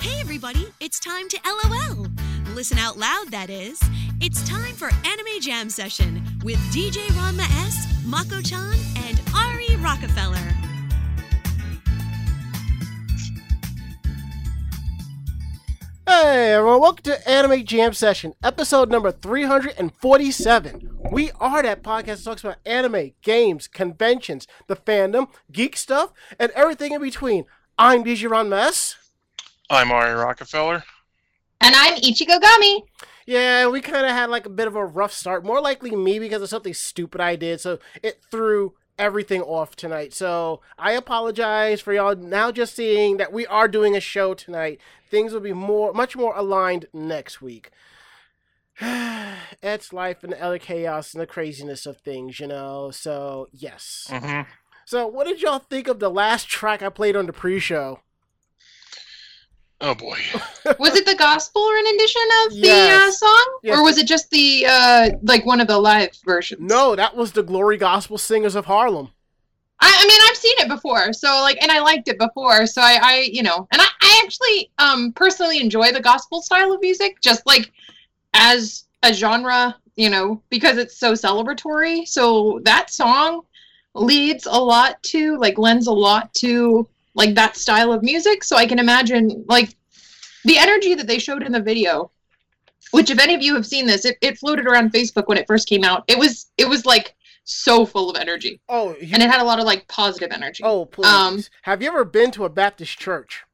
Hey, everybody, it's time to LOL. Listen out loud, that is. It's time for Anime Jam Session with DJ Ranma S, Mako chan, and Ari Rockefeller. Hey everyone, welcome to Anime Jam Session, episode number 347. We are that podcast that talks about anime, games, conventions, the fandom, geek stuff, and everything in between. I'm DJ Ron S. I'm Ari Rockefeller. And I'm Ichigo Gami. Yeah, we kind of had like a bit of a rough start. More likely me because of something stupid I did, so it threw everything off tonight. So I apologize for y'all now just seeing that we are doing a show tonight. Things will be more much more aligned next week. it's life and the other chaos and the craziness of things, you know. So yes. Mm-hmm. So what did y'all think of the last track I played on the pre-show? Oh boy. Was it the gospel or an rendition of the Yes. uh, song, Yes. or was it just the uh, like one of the live versions? No, that was the Glory Gospel Singers of Harlem. I, I mean I've seen it before, so like, and I liked it before, so I, I you know, and I, I actually um personally enjoy the gospel style of music, just like as a genre, you know, because it's so celebratory. So that song leads a lot to like lends a lot to like that style of music. So I can imagine like the energy that they showed in the video. Which, if any of you have seen this, it, it floated around Facebook when it first came out. It was it was like so full of energy, Oh, you, and it had a lot of like positive energy. oh, please. um, Have you ever been to a Baptist church?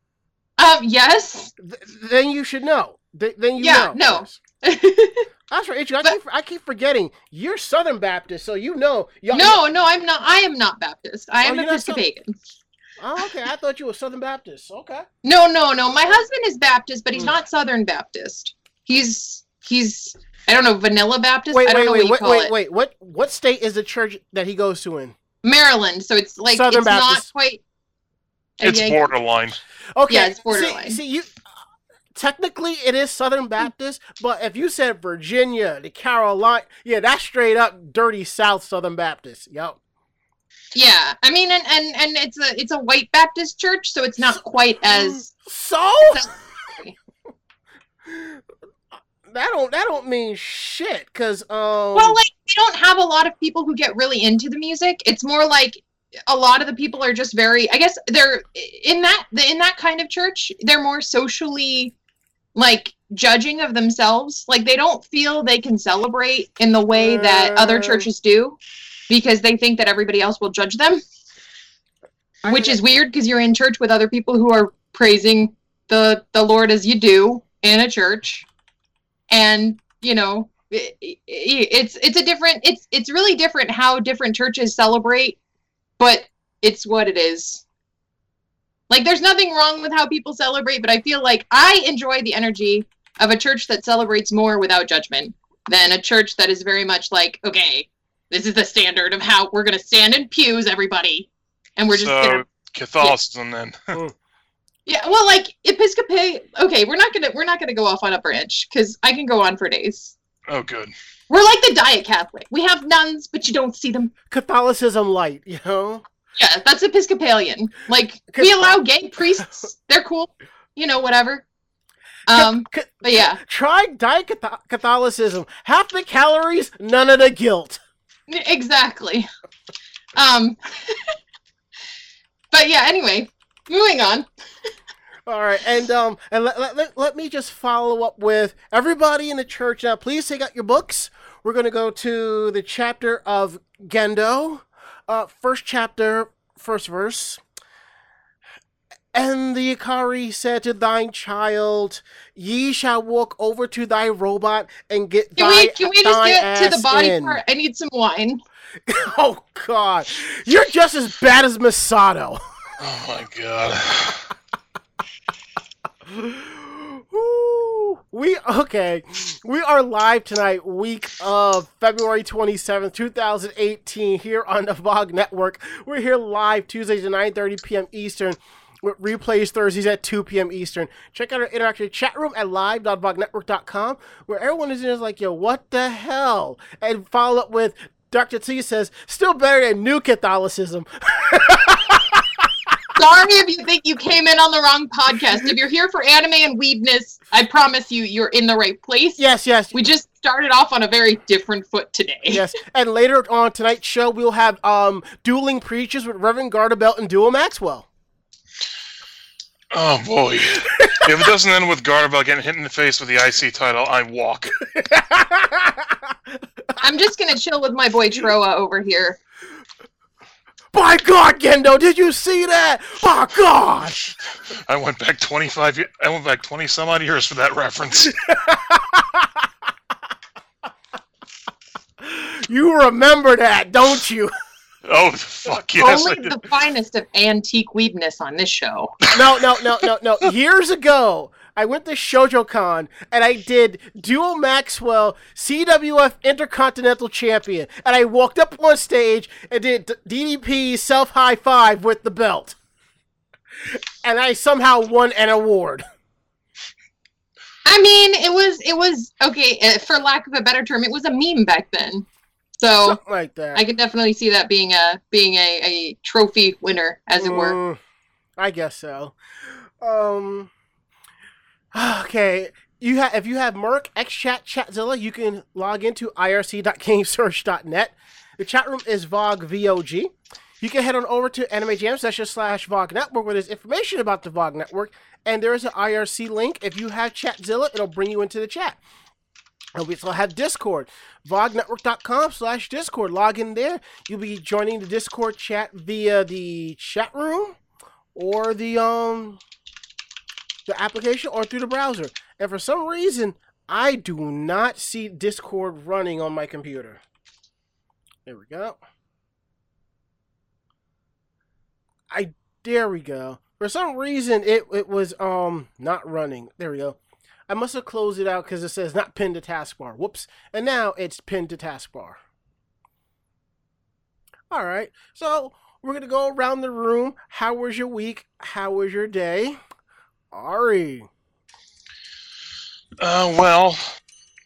Um, yes. Th- then you should know. Th- then you Yeah, know. no. That's right, Adrian. I, keep, I keep forgetting. You're Southern Baptist, so you know. Y'all, no, no, I'm not. I am not Baptist. I Oh, am not Episcopalian. Oh, okay. I thought you were Southern Baptist. Okay. No, no, no. My husband is Baptist, but he's Hmm. not Southern Baptist. He's he's I don't know Vanilla Baptist. Wait, I don't wait, know wait, you wait, call wait, it. wait. What what state is the church that he goes to in? Maryland. So it's like Southern it's not Baptist. quite. a It's Yankee- borderline. Okay. Yeah, it's see- See, you. Technically, it is Southern Baptist, but if you said Virginia, the Carolina, yeah, that's straight up dirty South Southern Baptist. Yep. Yeah, I mean, and and and it's a it's a white Baptist church, so it's not quite as So So- that don't that don't mean shit, cause um. well, like they don't have a lot of people who get really into the music. It's more like a lot of the people are just very. I guess they're in that in that kind of church. They're more socially like judging of themselves. Like they don't feel they can celebrate in the way that other Uh. churches do, because they think that everybody else will judge them. I which is weird because you're in church with other people who are praising the the Lord as you do in a church, and you know it, it- it's it's a different it's it's really different how different churches celebrate, but it's what it is. Like there's nothing wrong with how people celebrate, but I feel like I enjoy the energy of a church that celebrates more without judgment than a church that is very much like, okay, this is the standard of how we're gonna stand in pews, everybody, and we're just so gonna Catholicism then. yeah, well, like Episcopal. Okay, we're not gonna we're not gonna go off on a branch because I can go on for days. oh good. We're like the Diet Catholic. We have nuns, but you don't see them. Catholicism light, you know. Yeah, that's Episcopalian. Like we allow gay priests. They're cool. You know, whatever. Um, Ca- but yeah, Try Diet Catholicism. Half the calories, none of the guilt. Exactly. Um, but yeah. Anyway, moving on. All right, and um, and let, let, let, me just follow up with everybody in the church now. Please take out your books. We're going to go to the chapter of Gendo, uh, first chapter, first verse. And the Ikari said to thine child, Ye shall walk over to thy robot and get Can thy, we can we just get to the body in." part? I need some wine. Oh God, you're just as bad as Masato. Oh my god. Ooh, we okay. We are live tonight, week of February twenty seventh, two thousand eighteen, here on the Vog Network. We're here live Tuesdays at nine thirty p.m. Eastern. Replays Thursdays at 2 p.m. Eastern. Check out our interactive chat room at live.vognetwork.com where everyone is just like, yo, what the hell? And follow up with Dr. T says, still better than new Catholicism. Sorry if you think you came in on the wrong podcast. If you're here for anime and weebness, I promise you, you're in the right place. Yes, yes, We just started off on a very different foot today. yes. And later on tonight's show, we'll have um dueling preachers with Reverend Gardabelt and Duo Maxwell. Oh boy. if it doesn't end with Garbell getting hit in the face with the IC title, I walk. I'm just gonna chill with my boy Trowa over here. By God, Gendo, did you see that? By God! I went back 25 ye- I went back 20 some odd years for that reference. You remember that, don't you? Oh fuck yes. Only the finest of antique weebness on this show. No, no, no, no, no. Years ago, I went to ShojoCon and I did Duo Maxwell CWF Intercontinental Champion, and I walked up on stage and did DDP self high five with the belt, and I somehow won an award. I mean, it was it was okay uh, for lack of a better term. It was a meme back then, so Something like that. I could definitely see that being a being a, a trophy winner, as it were. Mm, I guess so. Um. Okay. You have if you have mIRC, Chat Chatzilla, you can log into irc.gamesurge.net. The chat room is VOG VOG. You can head on over to Anime Jam Session slash VOG Network where there's information about the VOG Network, and there is an IRC link. If you have Chatzilla, it'll bring you into the chat. And we also have Discord, vognetwork.com slash Discord. Log in there. You'll be joining the Discord chat via the chat room or the um the application or through the browser. And for some reason, I do not see Discord running on my computer. There we go. I there we go. For some reason it it was um not running. There we go. I must have closed it out because it says not pinned to taskbar. Whoops. And now it's pinned to taskbar. All right. So we're gonna go around the room. How was your week? How was your day? Ari. Uh well.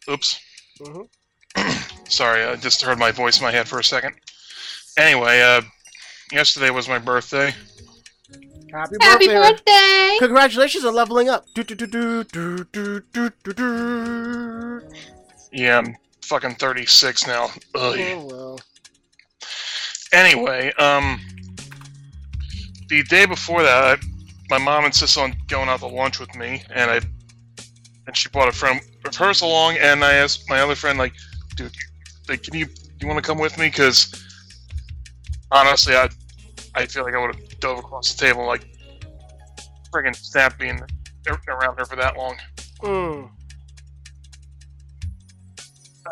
Oops. Mhm. Sorry, I just heard my voice in my head for a second. Anyway, uh yesterday was my birthday. Happy, Happy birthday. Congratulations on leveling up. Do, do, do, yeah, I'm fucking 36 now. Ugh. Oh, well. Anyway, um, the day before that, I, my mom insists on going out to lunch with me, and I and she brought a friend of hers along, and I asked my other friend, like, dude, like, can you you want to come with me? Because honestly, I I feel like I would have dove across the table, like, friggin' snap being around her for that long. Mm.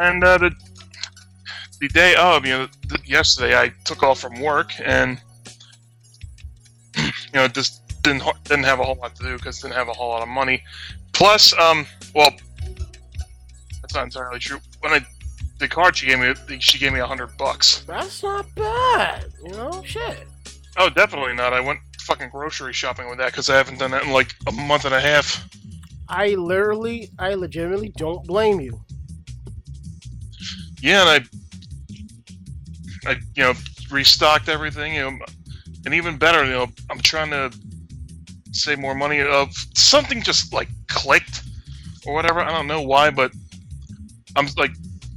And uh, the the day of, you know, yesterday I took off from work and you know just didn't ho- didn't have a whole lot to do because didn't have a whole lot of money. Plus, um, well, that's not entirely true. When I the card she gave me, she gave me a hundred bucks. That's not bad. You know, shit. Oh, definitely not. I went fucking grocery shopping with that because I haven't done that in like a month and a half. I literally, I legitimately don't blame you. Yeah, and I, I you know restocked everything. You know, and even better, you know, I'm trying to save more money. Of something just like clicked or whatever. I don't know why, but I'm like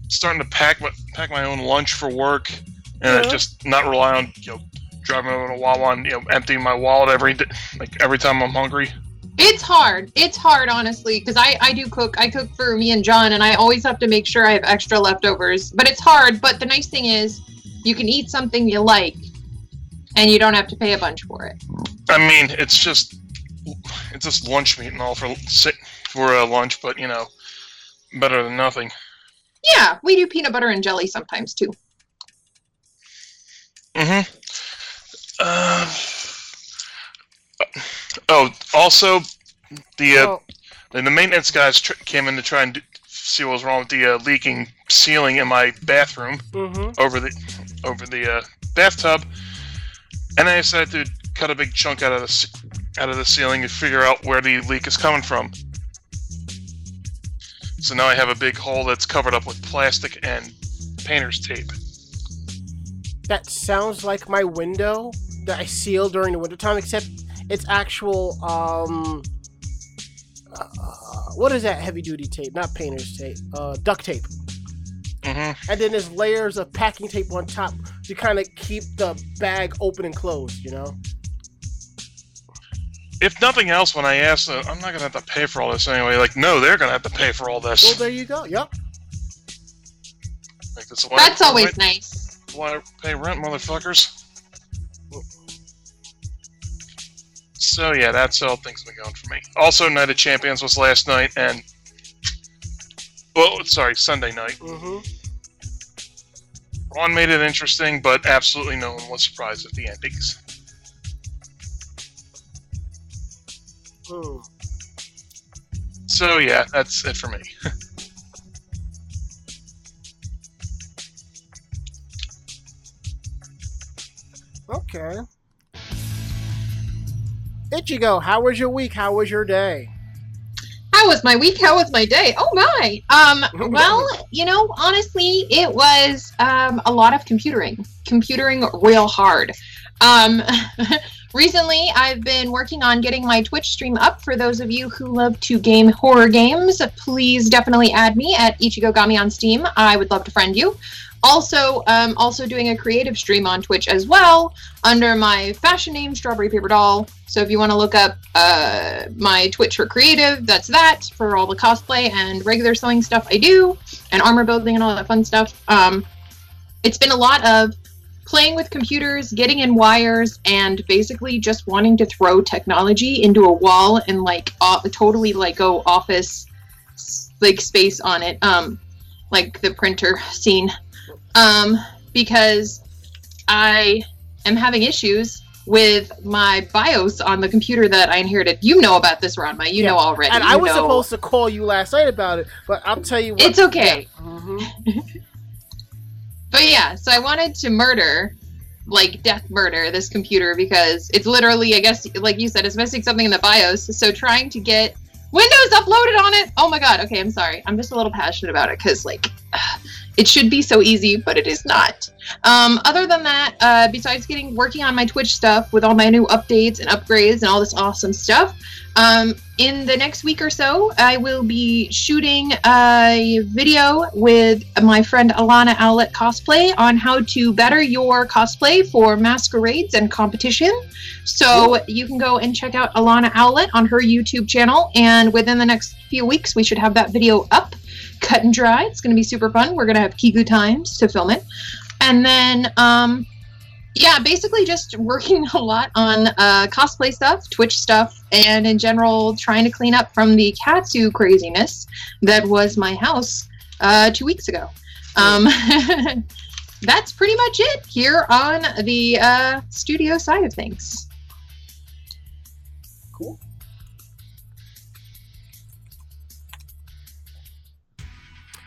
starting to pack my pack my own lunch for work, and I Yeah. just not rely on you know driving over to Wawa and you know emptying my wallet every day, like every time I'm hungry. It's hard. It's hard, honestly, because I, I do cook. I cook for me and John, and I always have to make sure I have extra leftovers. But it's hard. But the nice thing is, you can eat something you like, and you don't have to pay a bunch for it. I mean, it's just it's just lunch meat and all for for uh, lunch, but you know, better than nothing. Yeah, we do peanut butter and jelly sometimes too. Mm-hmm. Uh, oh, also, the uh, Oh, the, the maintenance guys tr- came in to try and do, see what was wrong with the uh, leaking ceiling in my bathroom mm-hmm. over the over the uh, bathtub, and I decided to cut a big chunk out of the out of the ceiling and figure out where the leak is coming from. So now I have a big hole that's covered up with plastic and painter's tape. That sounds like my window that I seal during the wintertime, except it's actual um, uh, what is that heavy duty tape? Not painter's tape, uh, duct tape. hmm And then there's layers of packing tape on top to kind of keep the bag open and closed. You know. If nothing else, when I asked, uh, I'm not gonna have to pay for all this anyway. Like, no, they're gonna have to pay for all this. Well, there you go. Yep. Like, that's why- That's always why- nice. Why pay rent, motherfuckers? So yeah, that's how things have been going for me. Also, Night of Champions was last night, and well, sorry, Sunday night. Mm-hmm. Ron made it interesting, but absolutely no one was surprised at the endings. Hmm. So yeah, that's it for me. Okay. Ichigo, how was your week? How was your day? How was my week? How was my day? Oh my. Um well, you know, honestly, it was um a lot of computering. Computering real hard. Um recently I've been working on getting my Twitch stream up for those of you who love to game horror games. Please definitely add me at Ichigo Gami on Steam. I would love to friend you. Also, um, also doing a creative stream on Twitch as well under my fashion name, Strawberry Paper Doll. So if you want to look up uh, my Twitch for creative, that's that for all the cosplay and regular sewing stuff I do, and armor building and all that fun stuff. Um, it's been a lot of playing with computers, getting in wires, and basically just wanting to throw technology into a wall and like o- totally like go office like space on it, um, like the printer scene, um, because I am having issues with my BIOS on the computer that I inherited. You know about this, Ranma. You Yeah, know already. And You I was know- supposed to call you last night about it, but I'll tell you what. It's okay. hmm But yeah, so I wanted to murder, like death murder, this computer because it's literally, I guess, like you said, it's missing something in the BIOS. So trying to get Windows uploaded on it. Oh my god. Okay, I'm sorry. I'm just a little passionate about it because like. It should be so easy, but it is not. Um, other than that, uh, besides getting working on my Twitch stuff with all my new updates and upgrades and all this awesome stuff, um, in the next week or so, I will be shooting a video with my friend Alana Owlett Cosplay on how to better your cosplay for masquerades and competition. So you can go and check out Alana Owlett on her YouTube channel, and within the next few weeks, we should have that video up, cut and dry. It's going to be super fun. We're going to have Kiku times to film it, and then um, yeah, basically just working a lot on uh, cosplay stuff, Twitch stuff, and in general trying to clean up from the Katsu craziness that was my house uh, two weeks ago. Um, that's pretty much it here on the uh, studio side of things.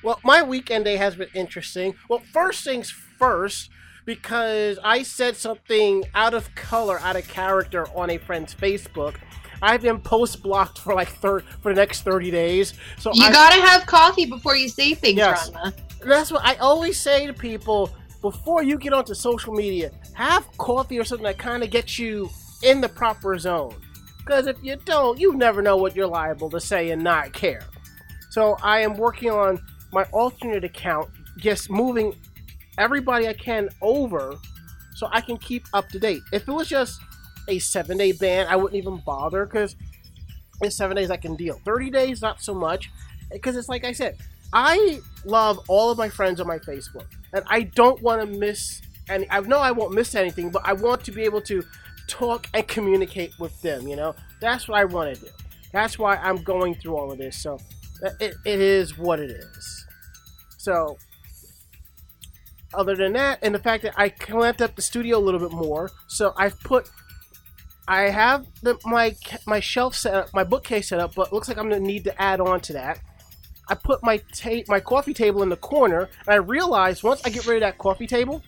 Well, my weekend day has been interesting. Well, first things first, because I said something out of color, out of character on a friend's Facebook. I've been post blocked for like thir- for the next thirty days. So You I, gotta have coffee before you say things, Yes. Ranma. And that's what I always say to people before you get onto social media. Have coffee or something that kind of gets you in the proper zone. Because if you don't, you never know what you're liable to say and not care. So I am working on my alternate account, just moving everybody I can over so I can keep up to date. If it was just a seven day ban, I wouldn't even bother because in seven days I can deal. 30 days, not so much. Because it's like I said, I love all of my friends on my Facebook, and I don't want to miss any. I know I won't miss anything, but I want to be able to talk and communicate with them. You know, that's what I want to do. That's why I'm going through all of this. So it, it is what it is. So other than that, and the fact that I clamped up the studio a little bit more, so I've put. I have the, my my shelf set up, my bookcase set up, but looks like I'm gonna need to add on to that. I put my ta- my coffee table in the corner, and I realized once I get rid of that coffee table,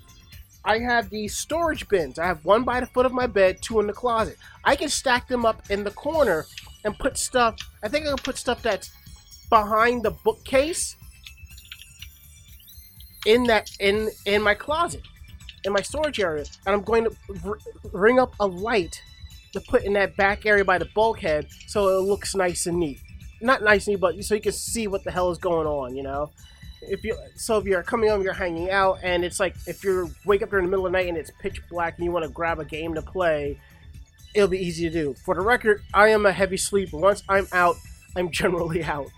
I have these storage bins. I have one by the foot of my bed, two in the closet. I can stack them up in the corner and put stuff. I think I can put stuff that's behind the bookcase in that in in my closet. in my storage area, and I'm going to r- ring up a light to put in that back area by the bulkhead so it looks nice and neat. Not nice and neat, but so you can see what the hell is going on. You know, if you so if you're coming home, you're hanging out, and it's like if you wake up during the middle of the night and it's pitch black and you want to grab a game to play, it'll be easy to do. For the record, I am a heavy sleeper. Once I'm out, I'm generally out.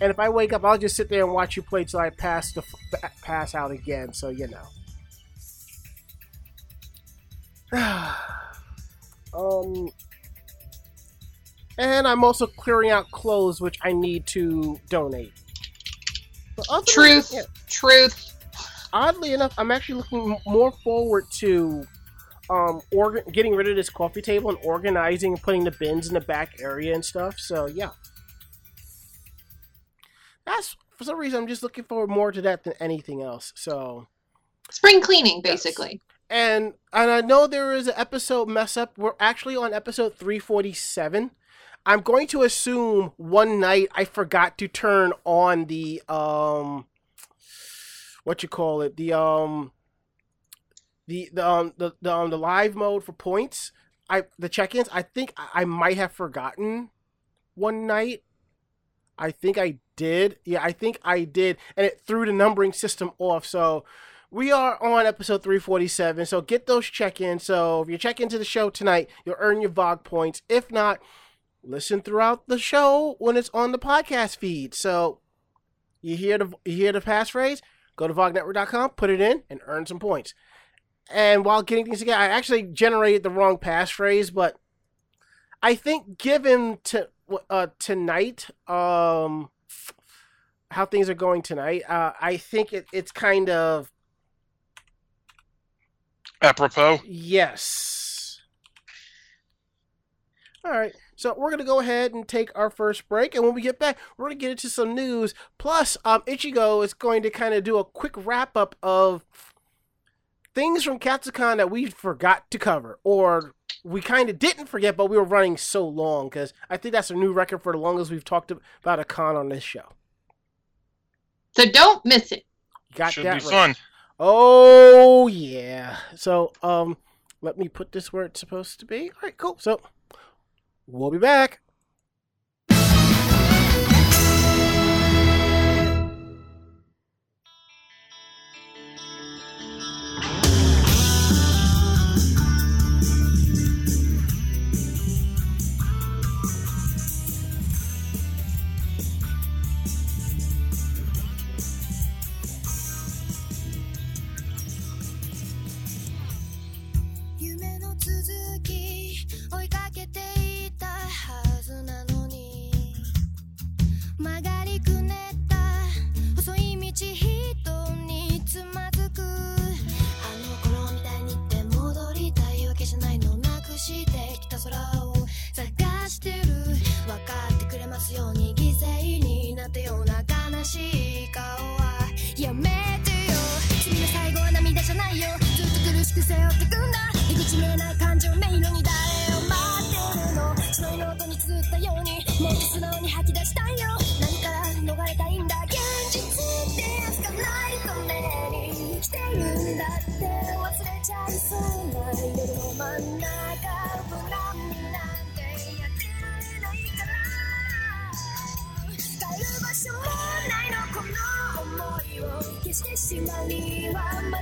And if I wake up, I'll just sit there and watch you play till I pass the pass out again. So you know. um, and I'm also clearing out clothes which I need to donate. But other than- Truth. yeah, Truth. oddly enough, I'm actually looking m- more forward to um organ- getting rid of this coffee table and organizing and putting the bins in the back area and stuff. So yeah, that's for some reason I'm just looking forward more to that than anything else. So Spring cleaning, Yes. basically. and and I know there is an episode mess up. We're actually on episode 347. I'm going to assume one night I forgot to turn on the um what you call it the um the the um the, the um the live mode for points. I the check-ins. I think I might have forgotten one night. I think I did. Yeah, I think I did, and it threw the numbering system off. So we are on episode 347, so get those check in. So if you check into the show tonight, you'll earn your VOG points. If not, listen throughout the show when it's on the podcast feed. So you hear the you hear the passphrase, go to vognetwork.com, put it in, and earn some points. And while getting things together, I actually generated the wrong passphrase, but I think given to uh, tonight, um, how things are going tonight, uh, I think it, it's kind of Apropos. Yes. All right. So we're gonna go ahead and take our first break, and when we get back, we're gonna get into some news. Plus, um, Ichigo is going to kind of do a quick wrap up of things from Katsucon that we forgot to cover, or we kind of didn't forget, but we were running so long because I think that's a new record for the longest we've talked about a con on this show. So don't miss it. Got Should that be right. fun. Oh yeah. So um let me put this where it's supposed to be. Alright, cool. So we'll be back. 曲がりくねった細い道 消してしま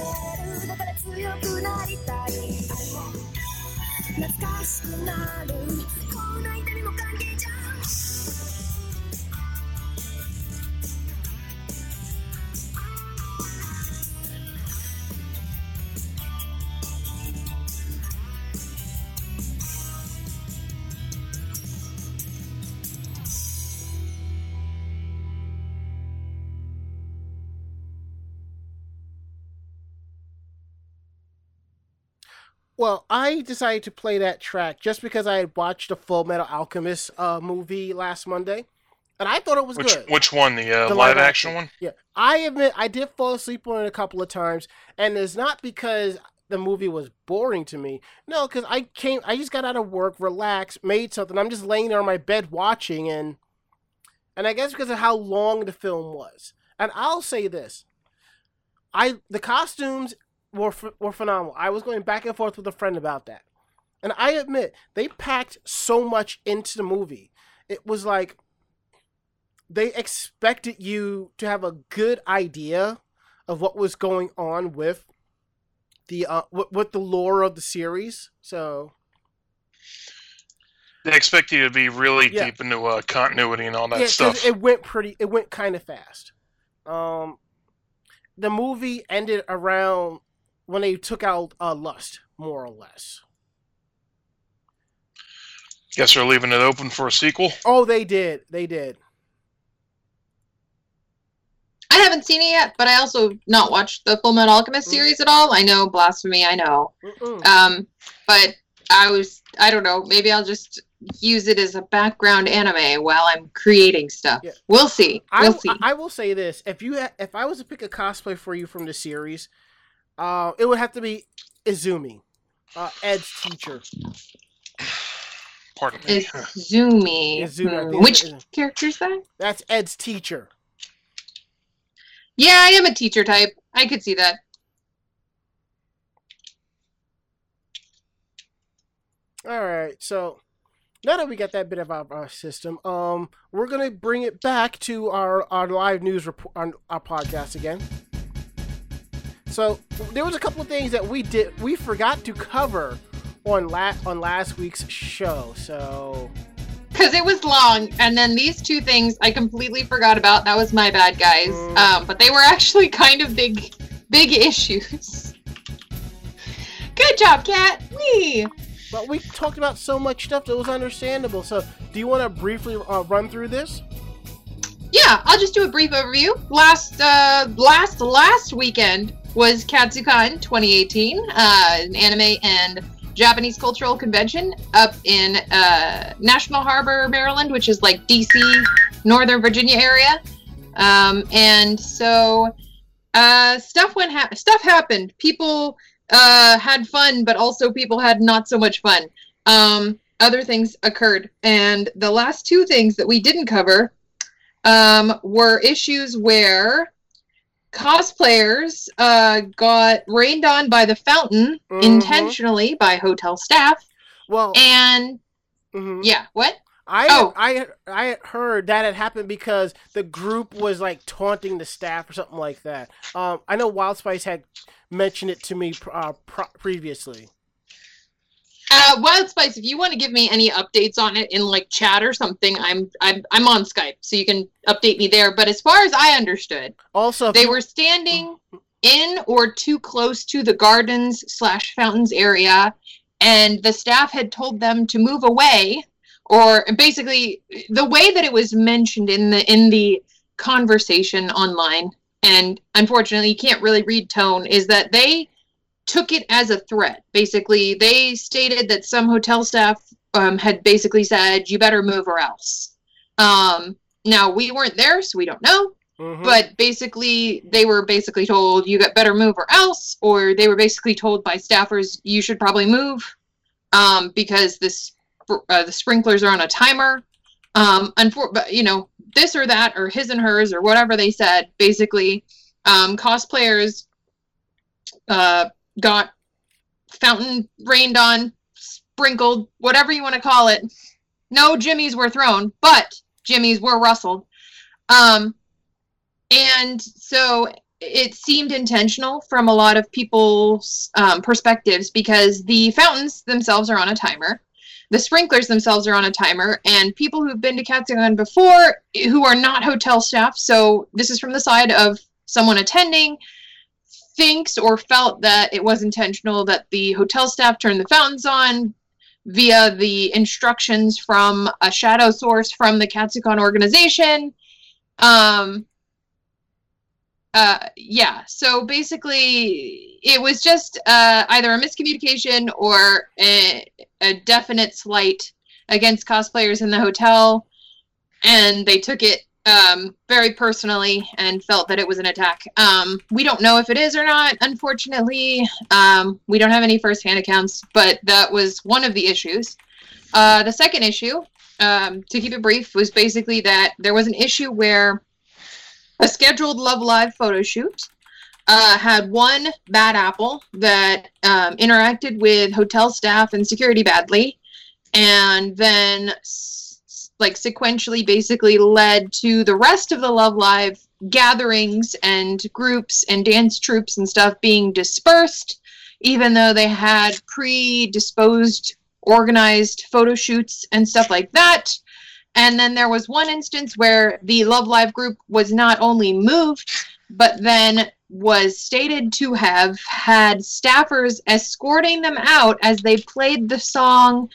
してるだから強くなりたい。懐かしくなる。こんな痛みも関係じゃん「Well, I decided to play that track just because I had watched the Full Metal Alchemist uh, movie last Monday, and I thought it was Which good. which one? The, uh, The live, live action, action. one? Yeah, I admit I did fall asleep on it a couple of times, and it's not because the movie was boring to me. No, because I came, I just got out of work, relaxed, made something. I'm just laying there on my bed watching, and and I guess because of how long the film was. And I'll say this: I the costumes were were phenomenal. I was going back and forth with a friend about that, and I admit they packed so much into the movie. It was like they expected you to have a good idea of what was going on with the uh with, with the lore of the series. So They expect you to be really Yeah. deep into uh, continuity and all that yeah, stuff. it went pretty. It went kind of fast. Um, the movie ended around when they took out uh, Lust, more or less. Guess they're leaving it open for a sequel. Oh, they did. They did. I haven't seen it yet, but I also not watched the Full Metal Alchemist Mm. series at all. I know blasphemy, I know. Mm-mm. Um, but I was I don't know, maybe I'll just use it as a background anime while I'm creating stuff. Yeah. We'll see. I, We'll see. I will say this: if you ha- if I was to pick a cosplay for you from the series, uh, it would have to be Izumi, uh, Ed's teacher. Pardon me. Is Zumi. Izumi, Hmm, Which it is. character is that? That's Ed's teacher. Yeah, I am a teacher type. I could see that. All right, so now that we got that bit of our, our system, um, we're gonna bring it back to our our live news report on our podcast again. So there was a couple of things that we did we forgot to cover on la- on last week's show. So Because it was long, and then these two things I completely forgot about. That was my bad, guys. Mm. Um, but they were actually kind of big, big issues. Good job, Kat. Me. But we talked about so much stuff that was understandable. So, do you want to briefly uh, run through this? Yeah, I'll just do a brief overview. Last, uh, last, last weekend was Katsucon 2018, uh, an anime and Japanese cultural convention up in uh, National Harbor, Maryland, which is like DC, Northern Virginia area. Um, and so uh, stuff went ha- stuff happened. People uh, had fun, but also people had not so much fun. Um, other things occurred, and the last two things that we didn't cover um, were issues where cosplayers uh, got rained on by the fountain Mhm. intentionally by hotel staff, Well, and mhm. yeah, what? I Oh. I I heard that had happened because the group was like taunting the staff or something like that. Um, I know Wild Spice had mentioned it to me uh, pro- previously. Uh, Wild Spice, if you want to give me any updates on it in like chat or something, I'm I'm I'm on Skype, so you can update me there. But as far as I understood, Also, they were standing in or too close to the gardens slash fountains area, and the staff had told them to move away, or basically the way that it was mentioned in the in the conversation online and unfortunately you can't really read tone, is that they took it as a threat. Basically, they stated that some hotel staff um, had basically said, "You better move or else." Um, now we weren't there, so we don't know. Mhm. But basically, they were basically told, "You got better move or else," or they were basically told by staffers, "You should probably move," um, because this uh, the sprinklers are on a timer. Um, unfor- but you know this or that or his and hers or whatever they said. Basically, um, cosplayers uh, got fountain rained on, sprinkled, whatever you want to call it. No jimmies were thrown, but jimmies were rustled. Um, and so it seemed intentional from a lot of people's um, perspectives because the fountains themselves are on a timer. The sprinklers themselves are on a timer, and people who've been to Katsucon before who are not hotel staff, so this is from the side of someone attending, thinks or felt that it was intentional that the hotel staff turned the fountains on via the instructions from a shadow source from the Katsucon organization. Um, uh, yeah, so basically, it was just uh, either a miscommunication or a, a definite slight against cosplayers in the hotel, and they took it um, very personally and felt that it was an attack. Um, we don't know if it is or not, unfortunately. Um, we don't have any first-hand accounts, but that was one of the issues. Uh, the second issue, um, to keep it brief, was basically that there was an issue where a scheduled Love Live photo shoot uh, had one bad apple that um, interacted with hotel staff and security badly, and then like sequentially basically led to the rest of the Love Live gatherings and groups and dance troops and stuff being dispersed, even though they had predisposed organized photo shoots and stuff like that. And then there was one instance where the Love Live group was not only moved, but then was stated to have had staffers escorting them out as they played the song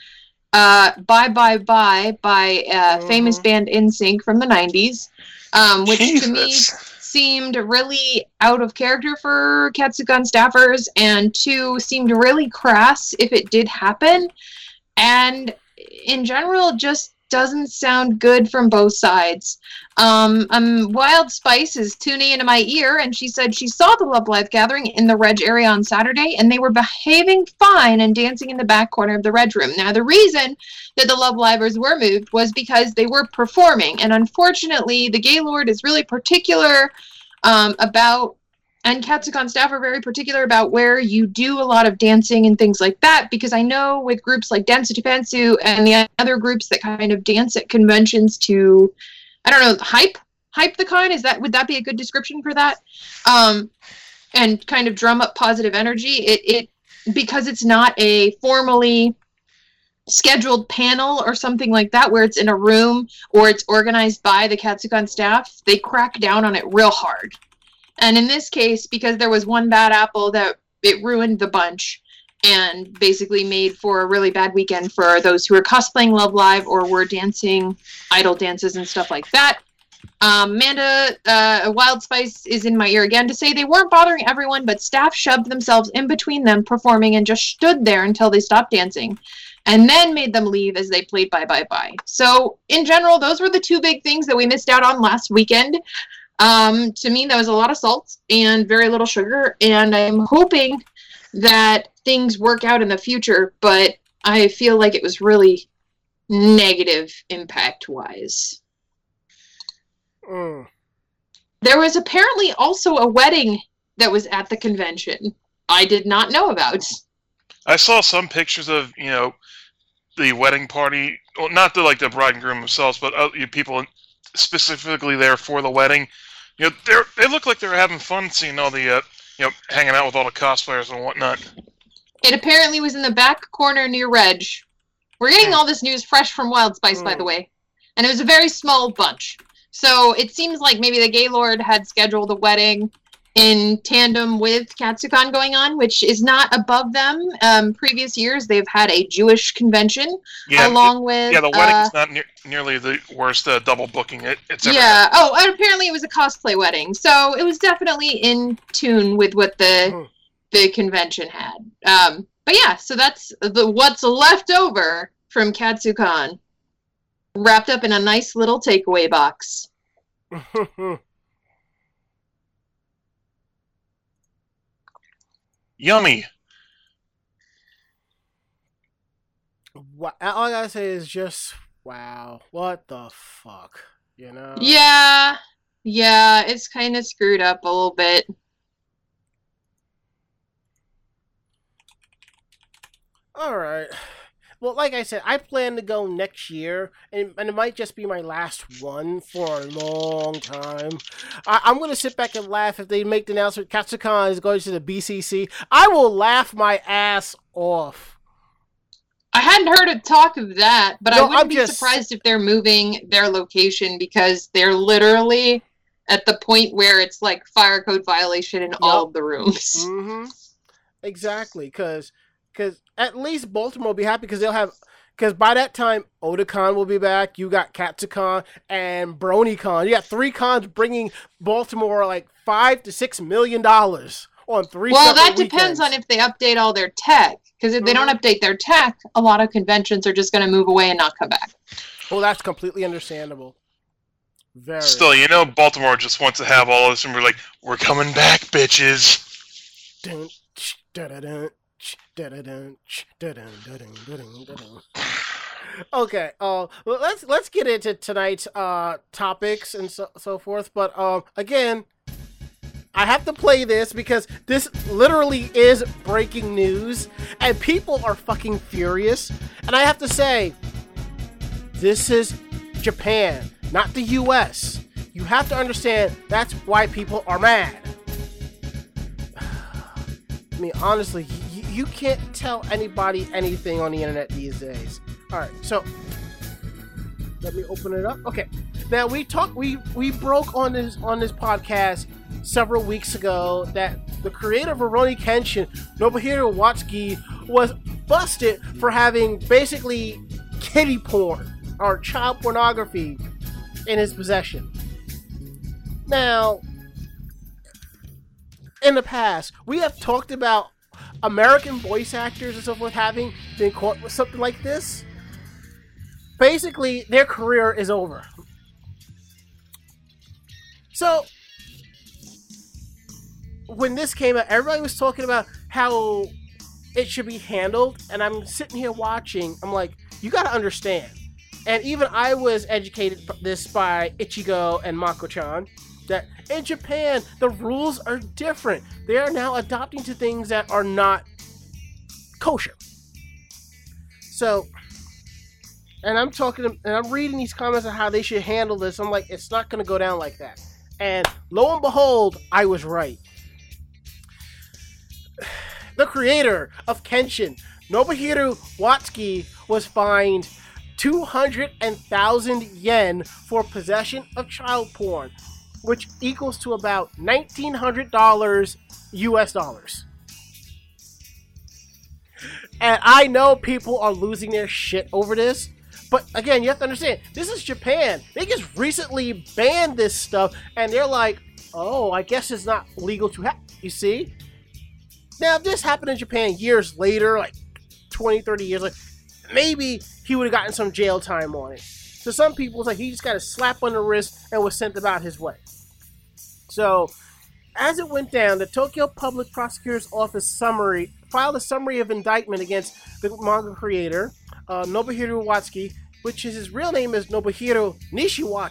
uh, Bye Bye Bye by uh, famous Mhm. band NSYNC from the 90s, um, which to me seemed really out of character for Katsucon staffers, and two seemed really crass if it did happen, and in general just doesn't sound good from both sides. Um, um, Wild Spice is tuning into my ear, and she said she saw the Love Live gathering in the Reg area on Saturday, and they were behaving fine and dancing in the back corner of the Reg room. Now, the reason that the Love Livers were moved was because they were performing, and unfortunately, the Gaylord is really particular um, about and Katsucon staff are very particular about where you do a lot of dancing and things like that because I know with groups like Dance to Japansu and the other groups that kind of dance at conventions to I don't know hype hype the con is that would that be a good description for that? Um and kind of drum up positive energy it it because it's not a formally scheduled panel or something like that where it's in a room or it's organized by the Katsucon staff they crack down on it real hard and in this case, because there was one bad apple that it ruined the bunch and basically made for a really bad weekend for those who were cosplaying Love Live or were dancing idol dances and stuff like that. Um, Amanda uh, Wild Spice is in my ear again to say they weren't bothering everyone, but staff shoved themselves in between them performing and just stood there until they stopped dancing and then made them leave as they played bye bye bye. So, in general, those were the two big things that we missed out on last weekend. Um, to me, that was a lot of salt and very little sugar, and I'm hoping that things work out in the future, but I feel like it was really negative impact wise. Mm. There was apparently also a wedding that was at the convention. I did not know about. I saw some pictures of you know the wedding party. Well, not the like the bride and groom themselves, but uh, people specifically there for the wedding. You know, they they look like they were having fun seeing all the uh, you know hanging out with all the cosplayers and whatnot. It apparently was in the back corner near Reg. We're getting all this news fresh from Wild Spice, by the Mm. way. And it was a very small bunch. So it seems like maybe the Gaylord had scheduled a wedding in tandem with Katsucon going on, which is not above them. Um, previous years, they've had a Jewish convention Yeah, along with yeah. The uh, wedding's not near, nearly the worst uh, double booking it, it's ever yeah. Oh, and apparently it was a cosplay wedding, so it was definitely in tune with what the Hmm. the convention had. Um, but yeah, so that's the what's left over from Katsucon, wrapped up in a nice little takeaway box. Yummy. Wha- All I gotta say is just wow. What the fuck? You know? Yeah, yeah, it's kind of screwed up a little bit. All right. Well, like I said, I plan to go next year, and, and it might just be my last one for a long time. I, I'm going to sit back and laugh if they make the announcement Katsucon is going to the BCC. I will laugh my ass off. I hadn't heard of talk of that, but I wouldn't I'm be just- surprised if they're moving their location because they're literally at the point where it's like fire code violation in all of the rooms. Mm-hmm. Exactly, because because at least Baltimore will be happy because they'll have because by that time Otakon will be back. You got Katsucon and BronyCon. You got three cons bringing Baltimore like five to six million dollars on three. Well, that separate depends weekends. on if they update all their tech. Because if they don't mm-hmm. update their tech, a lot of conventions are just going to move away and not come back. Well, that's completely understandable. Very. Still, you know, Baltimore just wants to have all of this, and we're like, we're coming back, bitches. Dun, ch, da-da-dun, Okay, uh, well, let's let's get into tonight's uh topics and so so forth. But um, again, I have to play this because this literally is breaking news, and people are fucking furious. And I have to say, this is Japan, not the U.S. You have to understand that's why people are mad. I mean, honestly, you, can't tell anybody anything on the internet these days. All right, so let me open it up. Okay, now we talked, we we broke on this on this podcast several weeks ago that the creator of Rurouni Kenshin, Nobuhiro Watsuki, was busted for having basically kitty porn or child pornography in his possession. Now, in the past, we have talked about American voice actors and so forth having been caught with something like this. Basically, their career is over. So, when this came out, everybody was talking about how it should be handled, and I'm sitting here watching. I'm like, you got to understand. And even I was educated this by Ichigo and Mako-chan that in Japan the rules are different. They are now adopting to things that are not kosher. So, and I'm talking and I'm reading these comments on how they should handle this. I'm like, it's not going to go down like that. And lo and behold, I was right. The creator of Kenshin, Nobuhiro Watsuki, was fined 200,000 yen for possession of child porn, which equals to about $1,900 US dollars. And I know people are losing their shit over this, but again, you have to understand this is Japan. They just recently banned this stuff, and they're like, oh, I guess it's not legal to have. You see? Now, if this happened in Japan years later, like 20, 30 years later, maybe he would have gotten some jail time on it. So some people, it's like he just got a slap on the wrist and was sent about his way. So, as it went down, the Tokyo Public Prosecutor's Office summary filed a summary of indictment against the manga creator uh, Nobuhiro Watsuki, which is his real name is Nobuhiro Nishiwaki,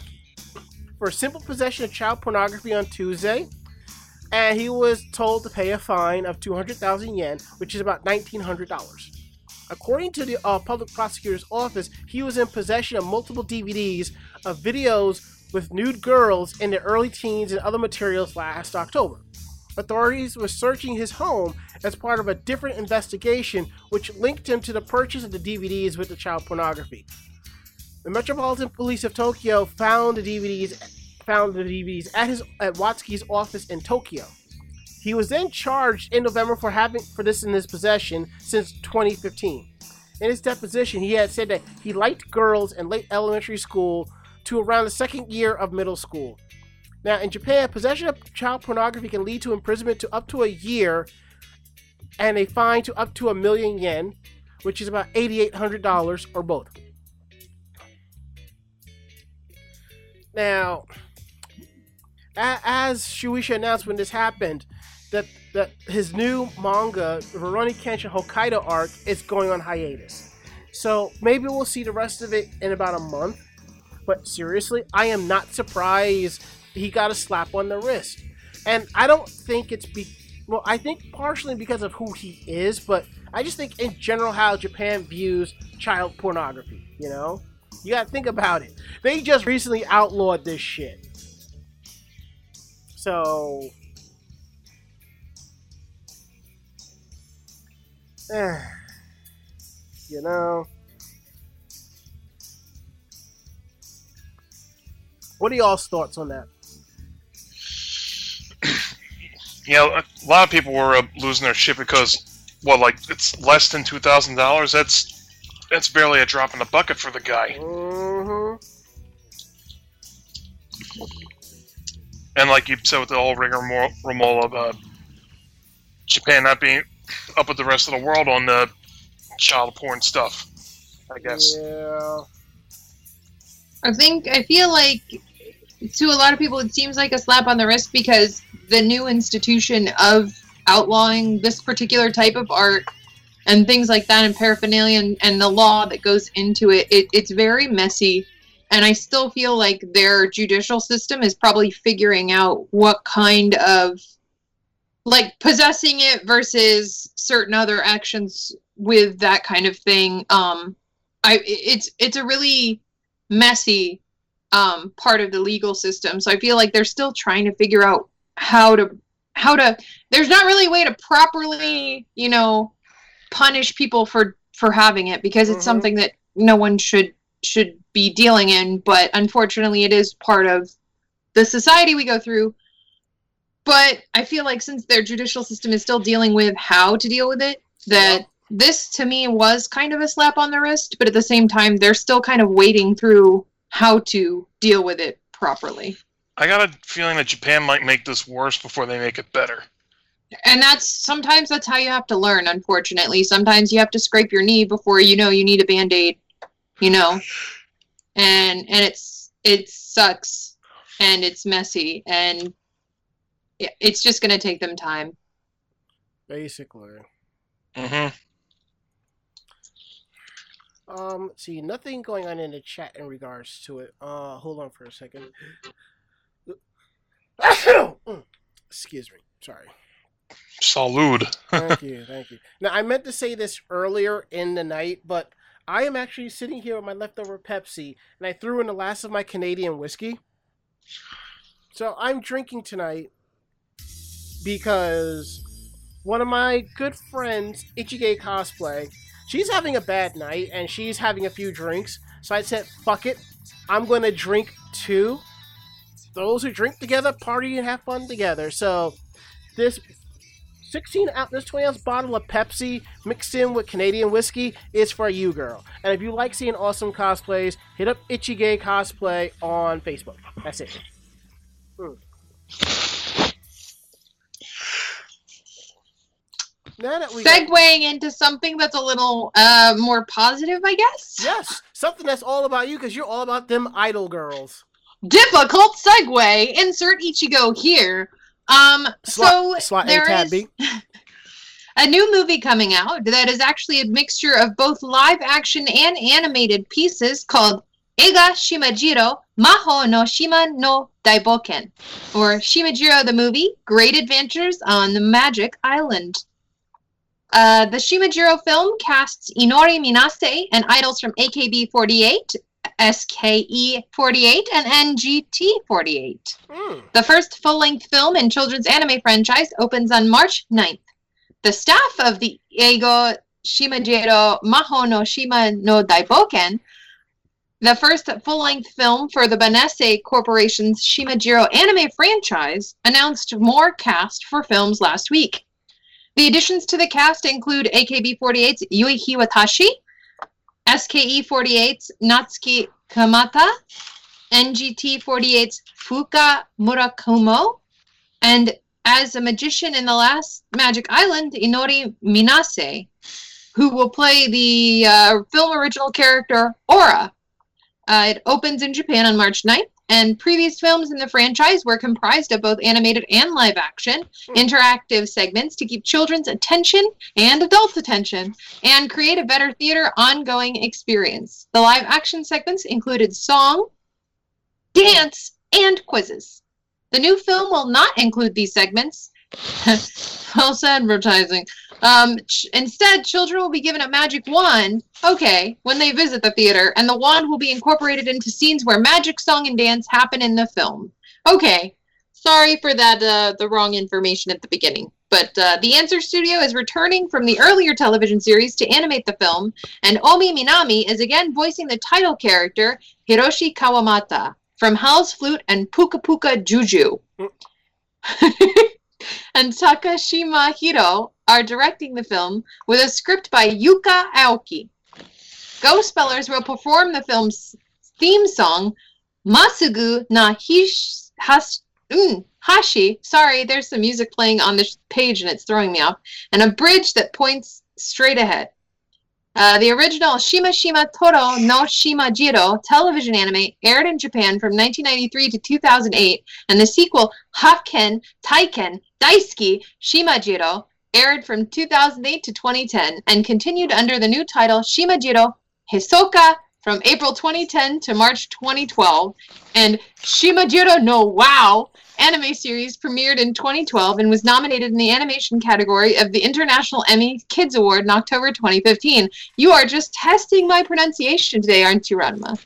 for simple possession of child pornography on Tuesday, and he was told to pay a fine of 200,000 yen, which is about $1,900. According to the uh, public prosecutor's office, he was in possession of multiple DVDs of videos with nude girls in their early teens and other materials last October. Authorities were searching his home as part of a different investigation, which linked him to the purchase of the DVDs with the child pornography. The Metropolitan Police of Tokyo found the DVDs found the DVDs at his at Watsuki's office in Tokyo. He was then charged in November for having for this in his possession since 2015. In his deposition, he had said that he liked girls in late elementary school to around the second year of middle school. Now, in Japan, possession of child pornography can lead to imprisonment to up to a year and a fine to up to a million yen, which is about $8,800 or both. Now, as Shueisha announced when this happened, that that his new manga, Rurouni Kenshin Hokkaido arc, is going on hiatus. So maybe we'll see the rest of it in about a month. But seriously, I am not surprised he got a slap on the wrist. And I don't think it's be well, I think partially because of who he is, but I just think in general how Japan views child pornography, you know? You gotta think about it. They just recently outlawed this shit. So you know. What are y'all's thoughts on that? You know, a lot of people were uh, losing their shit because, well, like it's less than two thousand dollars. That's that's barely a drop in the bucket for the guy. hmm And like you said with the whole rigmarole of uh, Japan not being up with the rest of the world on the child porn stuff, I guess. Yeah. I think I feel like to a lot of people it seems like a slap on the wrist because the new institution of outlawing this particular type of art and things like that and paraphernalia and, and the law that goes into it, it it's very messy and i still feel like their judicial system is probably figuring out what kind of like possessing it versus certain other actions with that kind of thing um i it's it's a really messy um, part of the legal system. So I feel like they're still trying to figure out how to how to. There's not really a way to properly, you know, punish people for for having it because it's Mhm. something that no one should should be dealing in. But unfortunately, it is part of the society we go through. But I feel like since their judicial system is still dealing with how to deal with it, that this to me was kind of a slap on the wrist, but at the same time, they're still kind of wading through how to deal with it properly. I got a feeling that Japan might make this worse before they make it better. And that's sometimes that's how you have to learn, unfortunately. Sometimes you have to scrape your knee before you know you need a band-aid, you know. And and it's it sucks and it's messy and it- it's just going to take them time. Basically. hmm Um, see, nothing going on in the chat in regards to it. Uh, hold on for a second. Excuse me. Sorry. Salud. Thank you, thank you. Now I meant to say this earlier in the night, but I am actually sitting here with my leftover Pepsi, and I threw in the last of my Canadian whiskey. So I'm drinking tonight because one of my good friends, Ichige Cosplay, she's having a bad night and she's having a few drinks. So I said, "Fuck it, I'm going to drink too." Those who drink together party and have fun together. So this 16 ounce, this 20 ounce bottle of Pepsi mixed in with Canadian whiskey is for you, girl. And if you like seeing awesome cosplays, hit up Itchy Gay Cosplay on Facebook. That's it. Hmm. Now that we got- Segueing into something that's a little uh, more positive, I guess. yes, something that's all about you because you're all about them idol girls. Difficult segue. Insert Ichigo here. Um, so Slot, slot A there is a new movie coming out that is actually a mixture of both live action and animated pieces called Eiga Shimajiro Maho no Shima no Daiboken, or Shimajiro the movie Great Adventures on the Magic Island. Uh, the Shimajiro film casts Inori Minase and idols from AKB48, SKE48, and NGT48. Hmm. The first full length film in children's anime franchise opens on March 9th. The staff of the Eiga Shimajiro Maho no Shima no Daiboken the first full-length film for the Benesse Corporation's Shimajiro anime franchise, announced more cast for films last week. The additions to the cast include AKB48's Yuichi Watashi, SKE48's Natsuki Kamata, NGT48's Fuka Murakumo, and as a magician in the last Magic Island, Inori Minase, who will play the uh, film original character Aura. Uh, it opens in Japan on March 9th, and previous films in the franchise were comprised of both animated and live action, hmm. interactive segments to keep children's attention and adults' attention and create a better theater ongoing experience. The live action segments included song, dance, and quizzes. The new film will not include these segments. False advertising. Um, ch- instead, children will be given a magic wand, okay, when they visit the theater, and the wand will be incorporated into scenes where magic, song, and dance happen in the film. Okay, sorry for that, uh, the wrong information at the beginning. But uh, the Answer Studio is returning from the earlier television series to animate the film, and Omi Minami is again voicing the title character, Hiroshi Kawamata, from Howl's Flute and Puka Puka Juju. and Takashima Hiro are directing the film with a script by Yuka Aoki. Ghost Spellers will perform the film's theme song, Masugu na Hish- Has- mm, Hashi. Sorry, there's some music playing on this page and it's throwing me off. And a bridge that points straight ahead. Uh, the original Shima Shima Tora no Shimajiro television anime aired in Japan from 1993 to 2008, and the sequel Hakken Taiken Daisuki Shimajiro aired from 2008 to 2010 and continued under the new title Shimajiro Hesoka from April 2010 to March 2012. And Shimajiro no Wow anime series premiered in 2012 and was nominated in the animation category of the International Emmy Kids Award in October 2015. You are just testing my pronunciation today, aren't you, Ranma?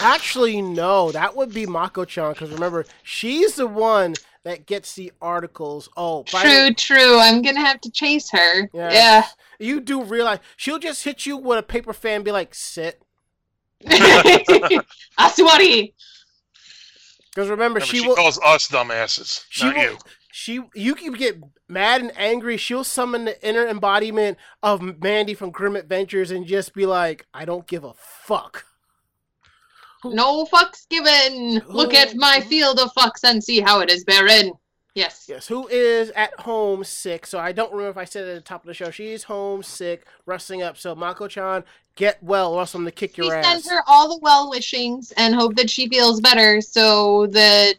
Actually, no, that would be Mako-chan because remember, she's the one that gets the articles. Oh, by the- True, true. I'm gonna have to chase her. Yes. Yeah. You do realize she'll just hit you with a paper fan and be like, sit. Ah, Aswari. Because remember, Remember, she, she, will. calls us dumbasses, She not will. you. She, you can get mad and angry. She'll summon the inner embodiment of Mandy from Grim Adventures and just be like, "I don't give a fuck." No fucks given. Look at my field of fucks and see how it is barren. Yes. Yes, who is at home sick? So I don't remember if I said it at the top of the show. She's home sick, resting up. So Mako-chan, get well, or else I'm gonna kick We your send ass. her all the well wishings and hope that she feels better so that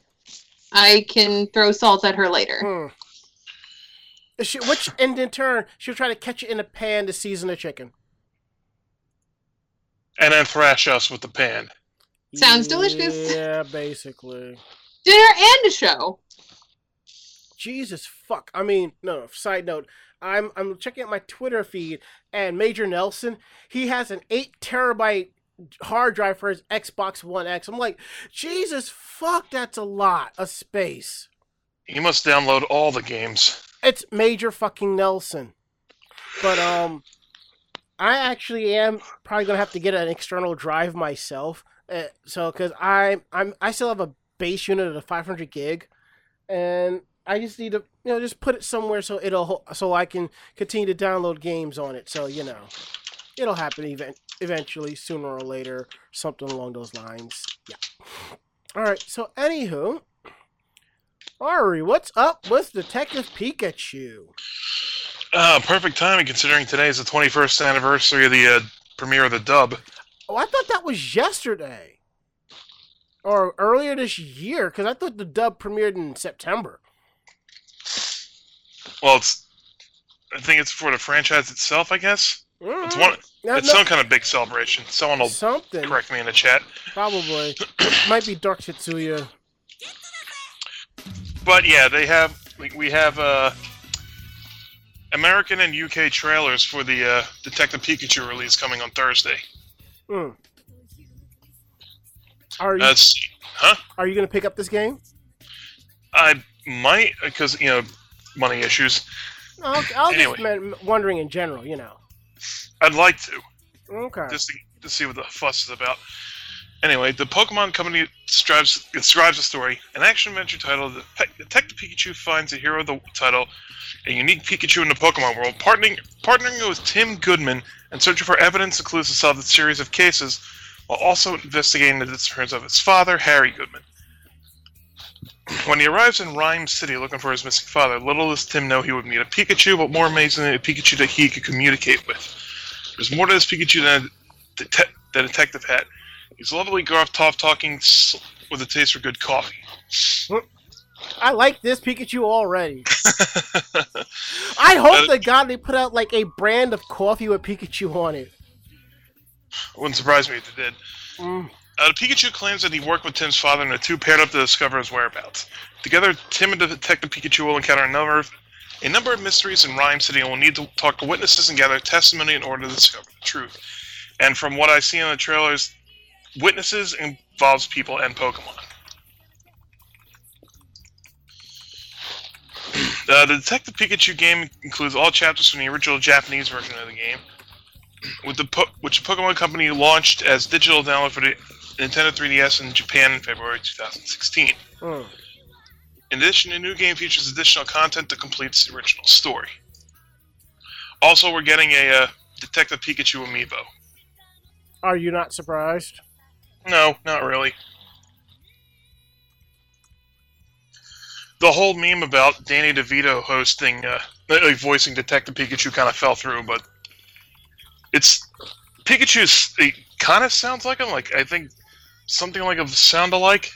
I can throw salt at her later. Hmm. She, which, and in turn, she'll try to catch it in a pan to season the chicken. And then thrash us with the pan. Sounds delicious. Yeah, basically. Dinner and a show. Jesus fuck. I mean, no, no, side note. I'm I'm checking out my Twitter feed and Major Nelson, he has an 8 terabyte hard drive for his Xbox One X. I'm like, Jesus fuck, that's a lot of space. You must download all the games. It's Major fucking Nelson. But um I actually am probably going to have to get an external drive myself. Uh, so cuz I I'm I still have a base unit of 500 gig and I just need to, you know, just put it somewhere so it'll so I can continue to download games on it. So you know, it'll happen event eventually, sooner or later, something along those lines. Yeah. All right. So anywho, Ari, what's up with Detective Pikachu? Uh, perfect timing considering today is the 21st anniversary of the uh, premiere of the dub. Oh, I thought that was yesterday or earlier this year because I thought the dub premiered in September. Well, it's. I think it's for the franchise itself, I guess. It's Mm, one. no, It's no, some kind of big celebration. Someone will something. correct me in the chat. Probably. Might be Dark Tetsuya. But yeah, they have. We, we have uh, American and UK trailers for the uh, Detective Pikachu release coming on Thursday. Hmm. Are you That's. Huh? are you gonna pick up this game? I might because you know money issues. I'll, I'll Anyway. just wondering in general, you know. I'd like to Okay. just to, to see what the fuss is about. Anyway, the Pokemon Company describes, describes the story. An action adventure title, the Detective Pikachu finds a hero of the title, a unique Pikachu in the Pokemon world, partnering, partnering with Tim Goodman and searching for evidence and clues to solve the series of cases, while also investigating the disappearance of his father, Harry Goodman. When he arrives in Rhyme City looking for his missing father, little does Tim know he would meet a Pikachu, but more amazingly, a Pikachu that he could communicate with. There's more to this Pikachu than a det- the detective had. He's lovely, tough talking with a taste for good coffee. I like this Pikachu already. I hope That- God they put out like a brand of coffee with Pikachu on it. Wouldn't surprise me if they did. Mm. Uh, Pikachu claims that he worked with Tim's father, and the two paired up to discover his whereabouts. Together, Tim and Detective Pikachu will encounter a number of, a number of mysteries in Rhyme City and will need to talk to witnesses and gather testimony in order to discover the truth. And from what I see in the trailers, witnesses involves people and Pokemon. Uh, the Detective Pikachu game includes all chapters from the original Japanese version of the game, with the po- which the Pokemon Company launched as digital download for the Nintendo 3DS in Japan in February 2016. Mm. In addition, the new game features additional content that completes the original story. Also, we're getting a uh, Detective Pikachu amiibo. Are you not surprised? No, not really. The whole meme about Danny DeVito hosting, uh, like voicing Detective Pikachu kind of fell through, but it's Pikachu's. It kind of sounds like him. Like I think something like a sound alike.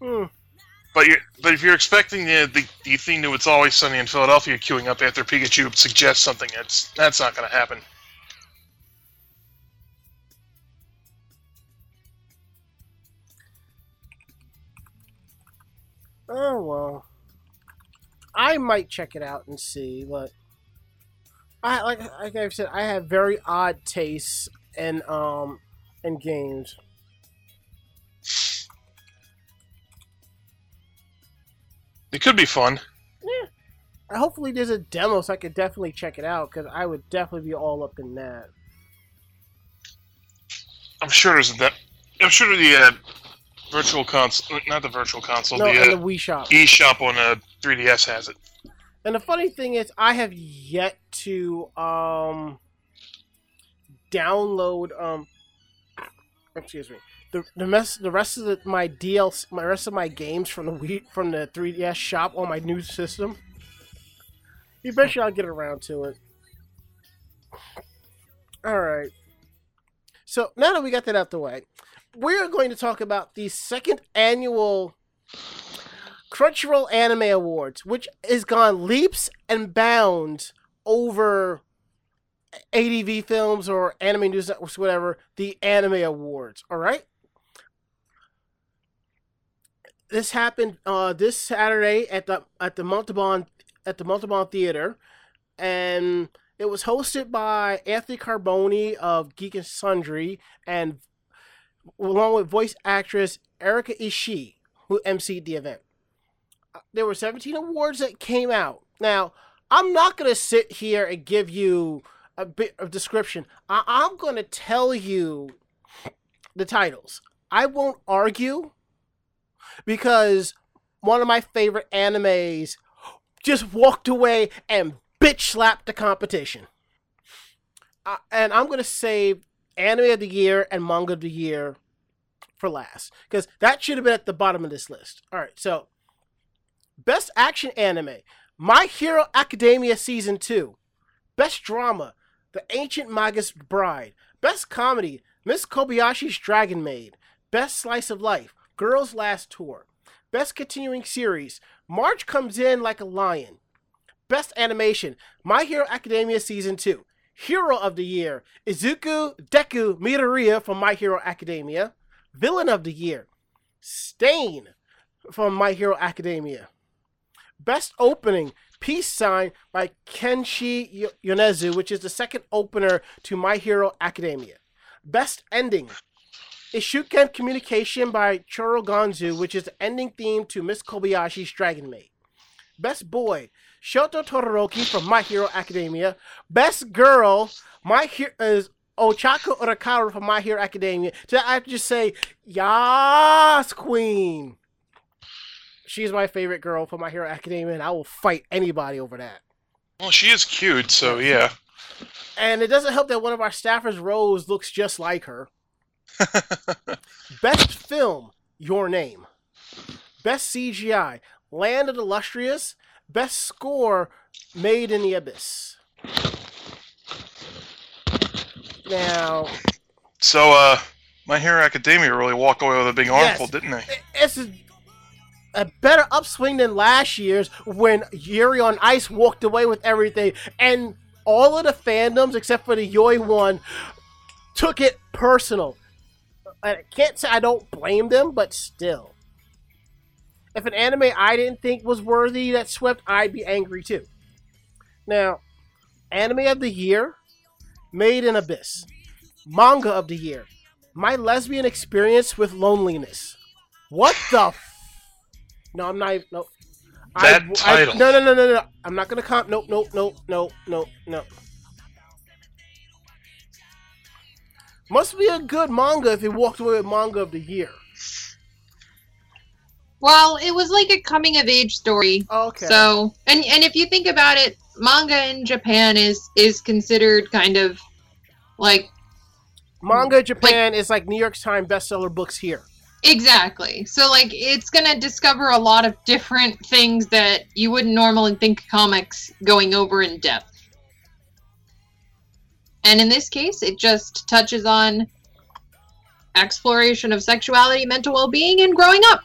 Hmm. But you but if you're expecting the, the the thing to "It's Always Sunny in Philadelphia" queuing up after Pikachu suggests something, that's that's not going to happen. Oh well. I might check it out and see, but I like like I've said, I have very odd tastes in um in games. It could be fun. Yeah. Hopefully, there's a demo so I could definitely check it out because I would definitely be all up in that. I'm sure there's a. De- I'm sure the uh, virtual console, not the virtual console, No, the the uh, Wii shop. eShop on a 3DS has it. And the funny thing is, I have yet to um download um excuse me the the mess the rest of the, my DLC my rest of my games from the Wii from the 3DS shop on my new system. Eventually, I'll get around to it. All right. So now that we got that out the way, we're going to talk about the second annual Crunchyroll Anime Awards, which has gone leaps and bounds over ADV Films or Anime News Networks, whatever, the Anime Awards. All right. This happened uh, this Saturday at the at the Montalban at the Montalban Theater, and it was hosted by Anthony Carboni of Geek and Sundry, and along with voice actress Erica Ishii, who emceed the event there were 17 awards that came out. Now, I'm not going to sit here and give you a bit of description. I- I'm going to tell you the titles. I won't argue because one of my favorite animes just walked away and bitch slapped the competition. Uh, and I'm going to save anime of the year and manga of the year for last because that should have been at the bottom of this list. All right, so Best Action Anime, My Hero Academia Season 2. Best Drama, The Ancient Magus Bride. Best Comedy, Miss Kobayashi's Dragon Maid. Best Slice of Life, Girls Last Tour. Best Continuing Series, March Comes In Like a Lion. Best Animation, My Hero Academia Season 2. Hero of the Year, Izuku Deku Midoriya from My Hero Academia. Villain of the Year, Stain from My Hero Academia. Best Opening, Peace Sign by Kenshi Yonezu, which is the second opener to My Hero Academia. Best Ending, Ishukan Communication by Chorogonzu, which is the ending theme to Miss Kobayashi's Dragon Maid. Best Boy, Shoto Todoroki from My Hero Academia. Best Girl, My Hero is Ochako Uraraka from My Hero Academia. So I have to just say, Yas, Queen. She's my favorite girl from My Hero Academia, and I will fight anybody over that. Well, she is cute, so yeah. And it doesn't help that one of our staffers, Rose, looks just like her. Best film, Your Name. Best CGI, Land of the Lustrous. Best score, Made in the Abyss. Now, So, uh, My Hero Academia really walked away with a big armful, Yes. didn't they? it's a, a better upswing than last year's when Yuri on Ice walked away with everything, and all of the fandoms except for the Yoi one took it personal. I can't say I don't blame them, but still. If an anime I didn't think was worthy that swept, I'd be angry too. Now, anime of the year, Made in Abyss. Manga of the year, My Lesbian Experience with Loneliness. What the? F- no, I'm not. Even, no. That I, title. I, no, no, no, no, no. I'm not gonna comp. Nope, nope, nope, nope, nope, no. Must be a good manga if it walked away with manga of the year. Well, it was like a coming of age story. Oh, okay. So, and and if you think about it, manga in Japan is is considered kind of like manga Japan is like New York Times bestseller books here. exactly. So like it's going to discover a lot of different things that you wouldn't normally think comics going over in depth. And in this case, it just touches on exploration of sexuality, mental well-being and growing up.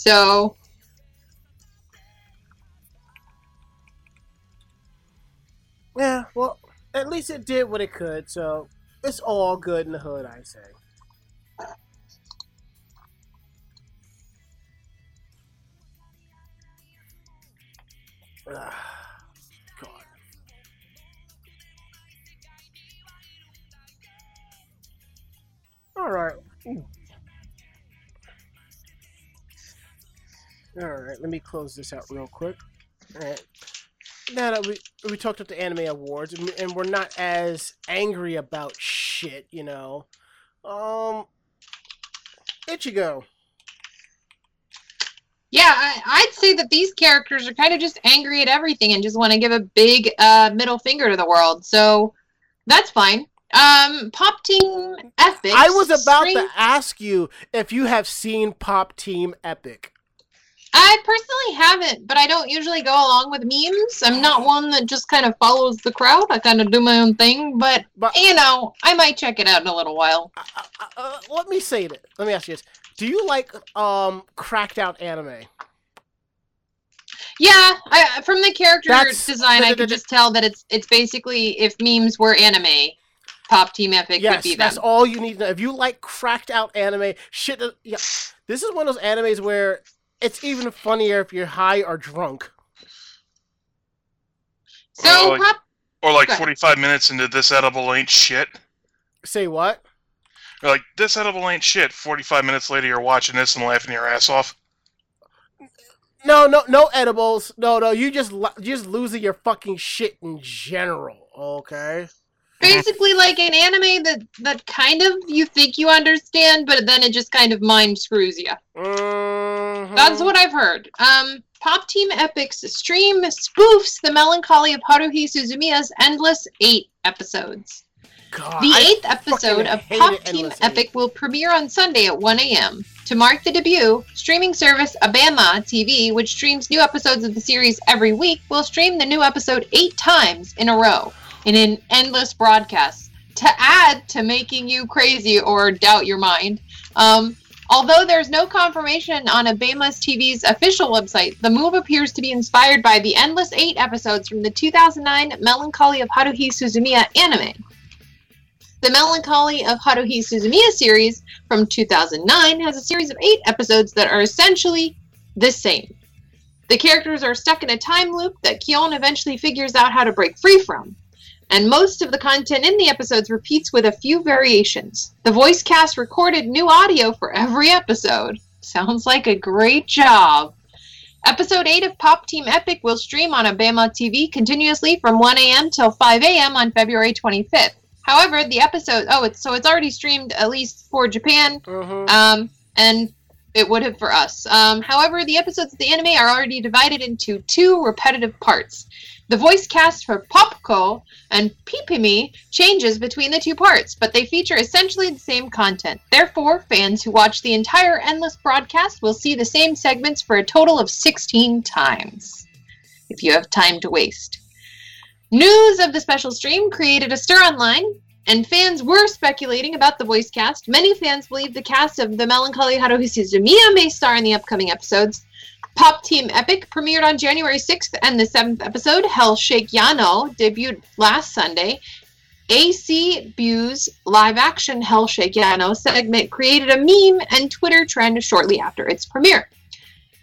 So, Yeah, well, at least it did what it could, so it's all good in the hood, I say. God. All right. All right, let me close this out real quick. All right now that we we talked about the anime awards and, and we're not as angry about shit, you know. Um, Ichigo. Yeah, I, I'd say that these characters are kind of just angry at everything and just want to give a big uh, middle finger to the world. So that's fine. Um, Pop Team Epic. I was about String- to ask you if you have seen Pop Team Epic. I personally haven't, but I don't usually go along with memes. I'm not one that just kind of follows the crowd. I kind of do my own thing, but, But- you know, I might check it out in a little while. Uh, uh, uh, let me say that. Let me ask you this: Do you like um cracked out anime? Yeah, I, from the character That's- design, I could just tell that it's it's basically if memes were anime, Pop Team Epic would yes, be that's all you need to know. If you like cracked out anime, shit. Yeah, this is one of those animes where it's even funnier if you're high or drunk. So Oh, like- Or like 45 minutes into this edible ain't shit. Say what? Or like, this edible ain't shit. 45 minutes later, you're watching this and laughing your ass off. No, no, no edibles. No, no, you just you just losing your fucking shit in general. Okay. Basically like an anime that that kind of you think you understand, but then it just kind of mind screws you. Mhm. That's what I've heard. Um, Pop Team Epic's stream spoofs the melancholy of Haruhi Suzumiya's endless eight episodes. God, The I eighth episode of Pop Team Epic Eight. will premiere on Sunday at 1 a.m. To mark the debut, streaming service Abema TV, which streams new episodes of the series every week, will stream the new episode eight times in a row in an endless broadcast to add to making you crazy or doubt your mind. Um, although there's no confirmation on Abema's TV's official website, the move appears to be inspired by the endless eight episodes from the 2009 Melancholy of Haruhi Suzumiya anime. The Melancholy of Haruhi Suzumiya series from 2009 has a series of eight episodes that are essentially the same. The characters are stuck in a time loop that Kyon eventually figures out how to break free from. And most of the content in the episodes repeats with a few variations. The voice cast recorded new audio for every episode. Sounds like a great job. Episode 8 of Pop Team Epic will stream on Abema TV continuously from 1 a.m. till 5 a.m. on February 25th. However, the episode oh it's so it's already streamed at least for Japan, hmm um, and it would have for us. Um, however, the episodes of the anime are already divided into two repetitive parts. The voice cast for Popuko and Pipimi changes between the two parts, but they feature essentially the same content. Therefore, fans who watch the entire endless broadcast will see the same segments for a total of 16 times, if you have time to waste. News of the special stream created a stir online, and fans were speculating about the voice cast. Many fans believe the cast of the Melancholy Haruhi Suzumiya may star in the upcoming episodes. Pop Team Epic premiered on January 6th, and the seventh episode, Hell Shake Yano, debuted last Sunday. AC Bu's live action Hell Shake Yano segment created a meme and Twitter trend shortly after its premiere.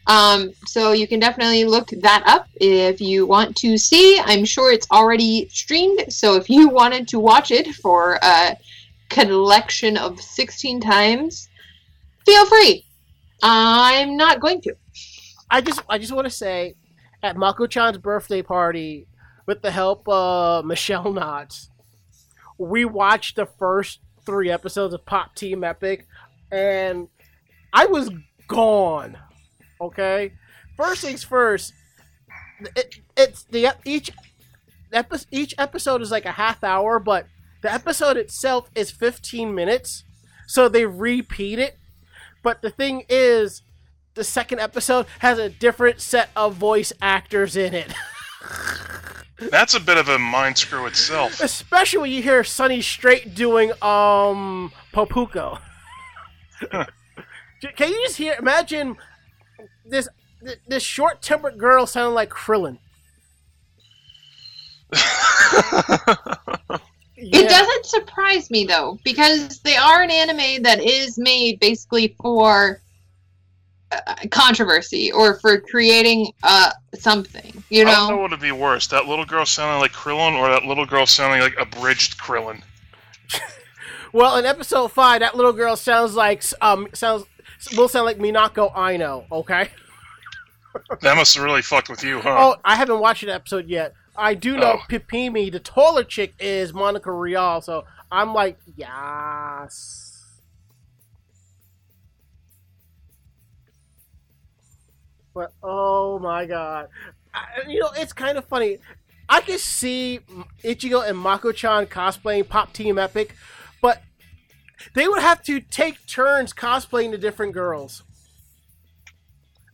Um, so you can definitely look that up if you want to see. I'm sure it's already streamed. So if you wanted to watch it for a collection of 16 times, feel free. I'm not going to. I just I just want to say, at Mako-chan's birthday party, with the help of Michelle Knotts, we watched the first three episodes of Pop Team Epic, and I was gone. Okay, first things first. It, it's the each each episode is like a half hour, but the episode itself is 15 minutes, so they repeat it. But the thing is, the second episode has a different set of voice actors in it. That's a bit of a mind screw itself. Especially when you hear Sonny Strait doing um Popuko. Can you just hear? Imagine this this short tempered girl sounding like Krillin. It doesn't surprise me though, because they are an anime that is made basically for controversy or for creating uh something. You know, I don't know know, what would be worse: that little girl sounding like Krillin, or that little girl sounding like abridged Krillin. Well, in episode five, that little girl sounds like um sounds will sound like Minako Aino. Okay. That must have really fucked with you, huh? Oh, I haven't watched an episode yet. I do know Oh. Pipimi, the taller chick, is Monica Rial, so I'm like, yes. But oh my god, I, you know it's kind of funny. I can see Ichigo and Mako-chan cosplaying Pop Team Epic, but they would have to take turns cosplaying the different girls.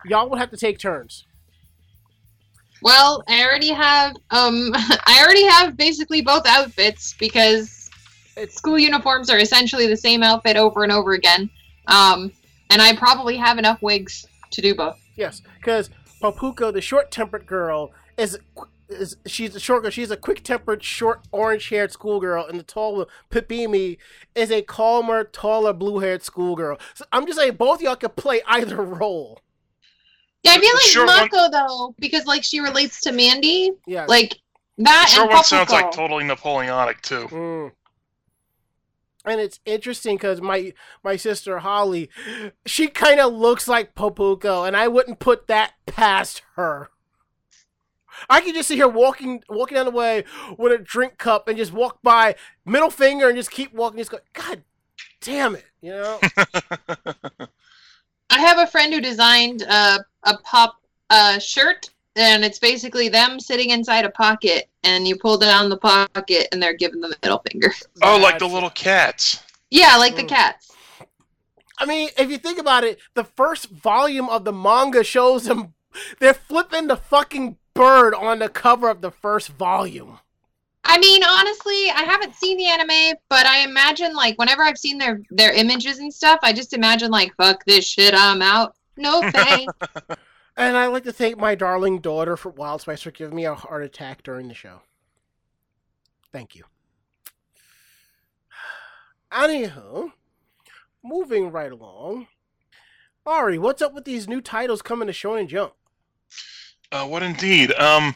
Y'all would have to take turns. well, I already have um I already have basically both outfits because school uniforms are essentially the same outfit over and over again. Um, and I probably have enough wigs to do both. Yes, because Popuko, the short-tempered girl, is is she's a short girl. She's a quick-tempered, short, orange-haired schoolgirl, and the tall Pipimi is a calmer, taller, blue-haired schoolgirl. So I'm just saying, both y'all could play either role. Yeah, I The- feel the like short one- Mako though, because like she relates to Mandy, Yeah. like the that short and one sounds like totally Napoleonic too. Mm. And it's interesting because my my sister Holly, she kind of looks like Popuko, and I wouldn't put that past her. I could just see her walking walking down the way with a drink cup and just walk by, middle finger, and just keep walking. Just go, God damn it, you know? I have a friend who designed a a pop uh, shirt, and it's basically them sitting inside a pocket, and you pull down the pocket, and they're giving the middle finger. Oh, like the little cats. Yeah, like the Mm. cats. I mean, if you think about it, the first volume of the manga shows them they're flipping the fucking bird on the cover of the first volume. I mean, honestly, I haven't seen the anime, but I imagine like whenever I've seen their their images and stuff, I just imagine like, fuck this shit, I'm out. No thanks. And I'd like to thank my darling daughter for Wild Spice for giving me a heart attack during the show. Thank you. Anywho, moving right along. Ari, what's up with these new titles coming to Shonen Jump? Uh, what indeed? Um,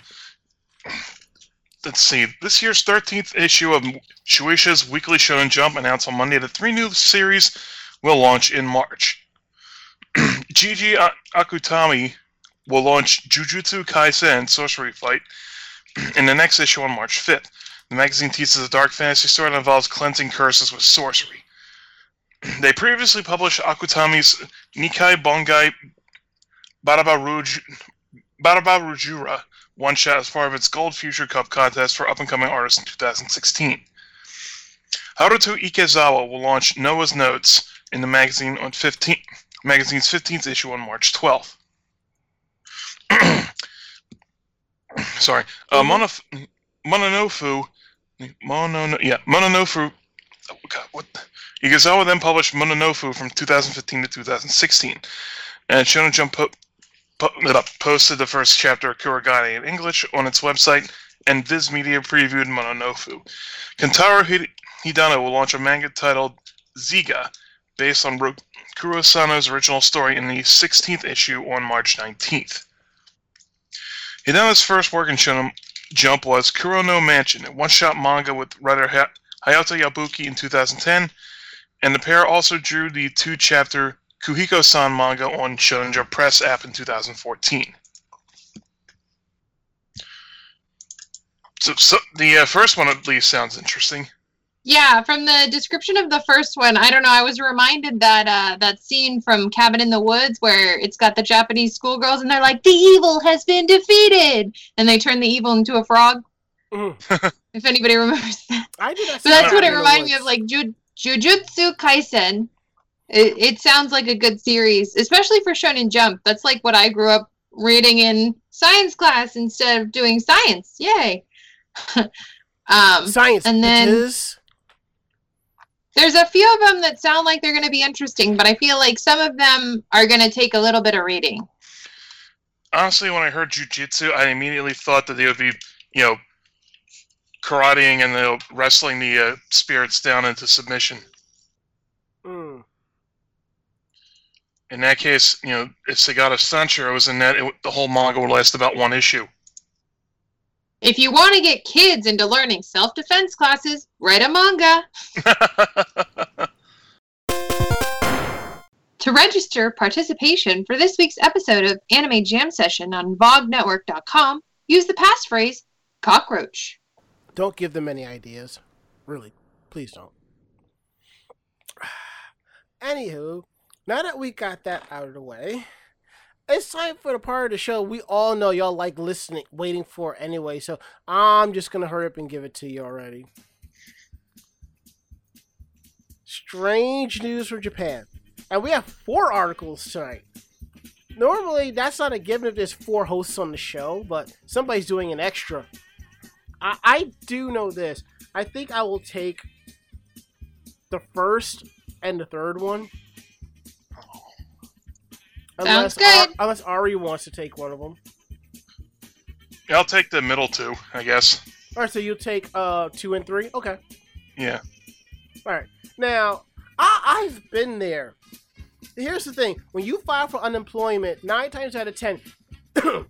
let's see. This year's 13th issue of Shueisha's Weekly Shonen Jump announced on Monday that three new series will launch in March. Gege Akutami will launch Jujutsu Kaisen Sorcery Fight in the next issue on March 5th. The magazine teaches a dark fantasy story that involves cleansing curses with sorcery. They previously published Akutami's Nikai Bongai Barabaruj, Barabarujura one shot as part of its Gold Future Cup contest for up and coming artists in 2016. Haruto Ikezawa will launch Noah's Notes in the magazine on 15, magazine's 15th issue on March 12th. Sorry, uh, Monof- Mononofu, Mono, yeah, Mononofu. Oh God, what? Ikezawa then published Mononofu from 2015 to 2016, and Shonen Jump po- po- uh, posted the first chapter of Kurogane in English on its website, and Viz Media previewed Mononofu. Kentaro Hid- Hidano will launch a manga titled Ziga, based on Ro- Kurosano's original story in the 16th issue on March 19th. Hidano's first work in Shonen Jump was Kuro no Mansion, a one-shot manga with writer Ha- Hayato Yabuki in 2010, and the pair also drew the two-chapter Kuhiko-san manga on Shonen Jump Press app in 2014. So, so the uh, first one at least sounds interesting. Yeah, from the description of the first one, I don't know. I was reminded that uh, that scene from Cabin in the Woods where it's got the Japanese schoolgirls and they're like, "The evil has been defeated," and they turn the evil into a frog. Mhm. if anybody remembers that, I did not but that's what it in reminded me of, like Ju- Jujutsu Kaisen. It, it sounds like a good series, especially for Shonen Jump. That's like what I grew up reading in science class instead of doing science. Yay! um, science. and then- bitches. There's a few of them that sound like they're going to be interesting, but I feel like some of them are going to take a little bit of reading. Honestly, when I heard jujitsu, I immediately thought that they would be, you know, karateing and you know, wrestling the uh, spirits down into submission. Mm. In that case, you know, if Sagata Sanchiro was in that, it, the whole manga would last about one issue. If you want to get kids into learning self defense classes, write a manga. To register participation for this week's episode of Anime Jam Session on VogNetwork.com, use the passphrase cockroach. Don't give them any ideas. Really, please don't. Anywho, now that we got that out of the way, it's time for the part of the show we all know y'all like listening, waiting for anyway. So I'm just gonna hurry up and give it to you already. Strange news from Japan, and we have four articles tonight. Normally, that's not a given if there's four hosts on the show, but somebody's doing an extra. I, I do know this. I think I will take the first and the third one. Sounds good. Ar- unless Ari wants to take one of them. I'll take the middle two, I guess. All right, so you'll take uh two and three. Okay. Yeah. All right. Now, I, I've been there. Here's the thing: when you file for unemployment, nine times out of ten,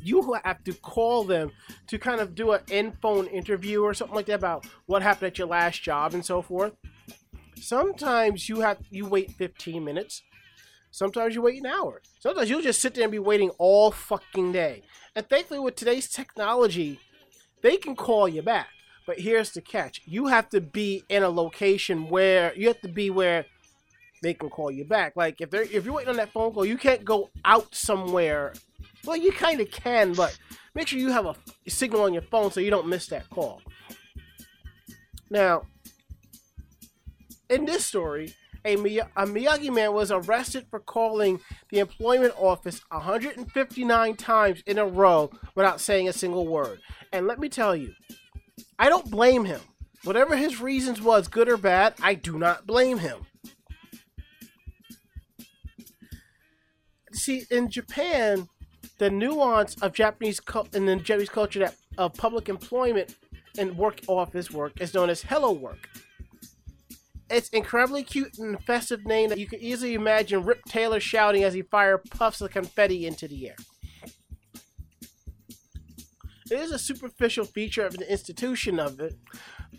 you have to call them to kind of do an in-phone interview or something like that about what happened at your last job and so forth. Sometimes you have you wait 15 minutes. Sometimes you wait an hour. Sometimes you'll just sit there and be waiting all fucking day. And thankfully, with today's technology, they can call you back. But here's the catch: you have to be in a location where you have to be where they can call you back. Like if they're if you're waiting on that phone call, you can't go out somewhere. Well, you kind of can, but make sure you have a signal on your phone so you don't miss that call. Now, in this story, a, Miyagi man was arrested for calling the employment office 159 times in a row without saying a single word. And let me tell you, I don't blame him. Whatever his reasons was, good or bad, I do not blame him. See, in Japan, the nuance of Japanese cul- in the Japanese culture that of public employment and work office work is known as hello work. It's incredibly cute and festive name that you can easily imagine Rip Taylor shouting as he fire puffs of confetti into the air. It is a superficial feature of the institution of it,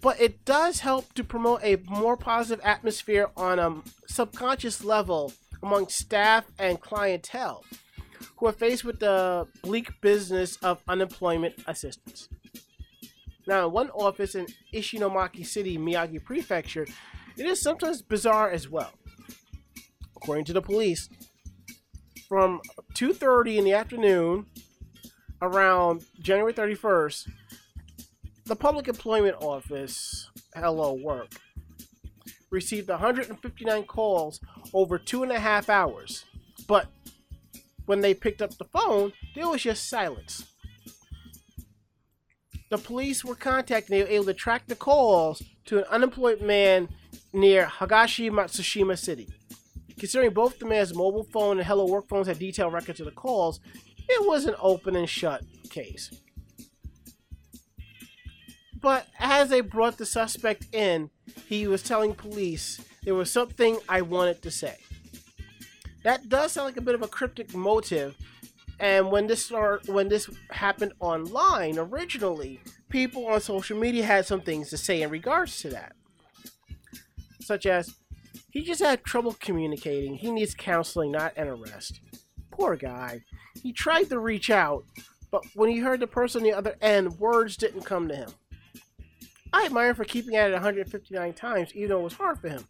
but it does help to promote a more positive atmosphere on a subconscious level among staff and clientele who are faced with the bleak business of unemployment assistance. Now, in one office in Ishinomaki City, Miyagi Prefecture, it is sometimes bizarre as well. According to the police, from 2:30 in the afternoon around January 31st, the Public Employment Office, Hello Work, received 159 calls over two and a half hours. But when they picked up the phone, there was just silence. The police were contacted and they were able to track the calls to an unemployed man near Higashi Matsushima City. Considering both the man's mobile phone and Hello Work phones had detailed records of the calls, it was an open and shut case. But as they brought the suspect in, he was telling police there was something I wanted to say. That does sound like a bit of a cryptic motive. And when this start, when this happened online originally, people on social media had some things to say in regards to that, such as he just had trouble communicating. He needs counseling, not an arrest. Poor guy. He tried to reach out, but when he heard the person on the other end, words didn't come to him. I admire him for keeping at it 159 times, even though it was hard for him.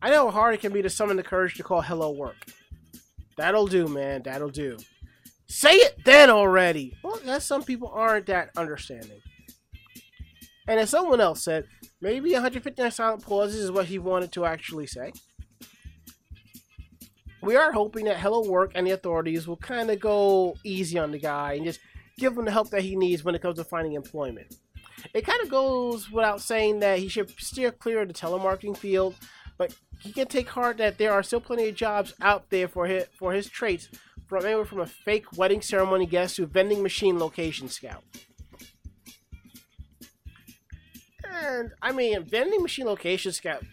I know how hard it can be to summon the courage to call hello work. That'll do, man. That'll do. Say it then already. Well, yes, some people aren't that understanding. And as someone else said, maybe 159 silent pauses is what he wanted to actually say. We are hoping that Hello Work and the authorities will kind of go easy on the guy and just give him the help that he needs when it comes to finding employment. It kind of goes without saying that he should steer clear of the telemarketing field, but he can take heart that there are still plenty of jobs out there for his, for his traits, from anywhere from a fake wedding ceremony guest to vending machine location scout. And I mean, vending machine locations scout,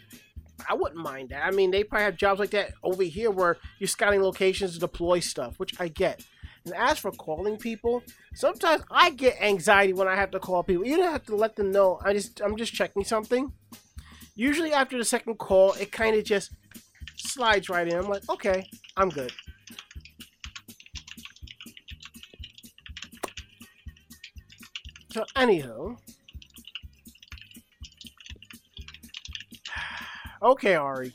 I wouldn't mind that. I mean, they probably have jobs like that over here where you're scouting locations to deploy stuff, which I get. And as for calling people, sometimes I get anxiety when I have to call people. You don't have to let them know. I just I'm just checking something. Usually after the second call, it kind of just slides right in. I'm like, okay, I'm good. So anywho, okay, Ari.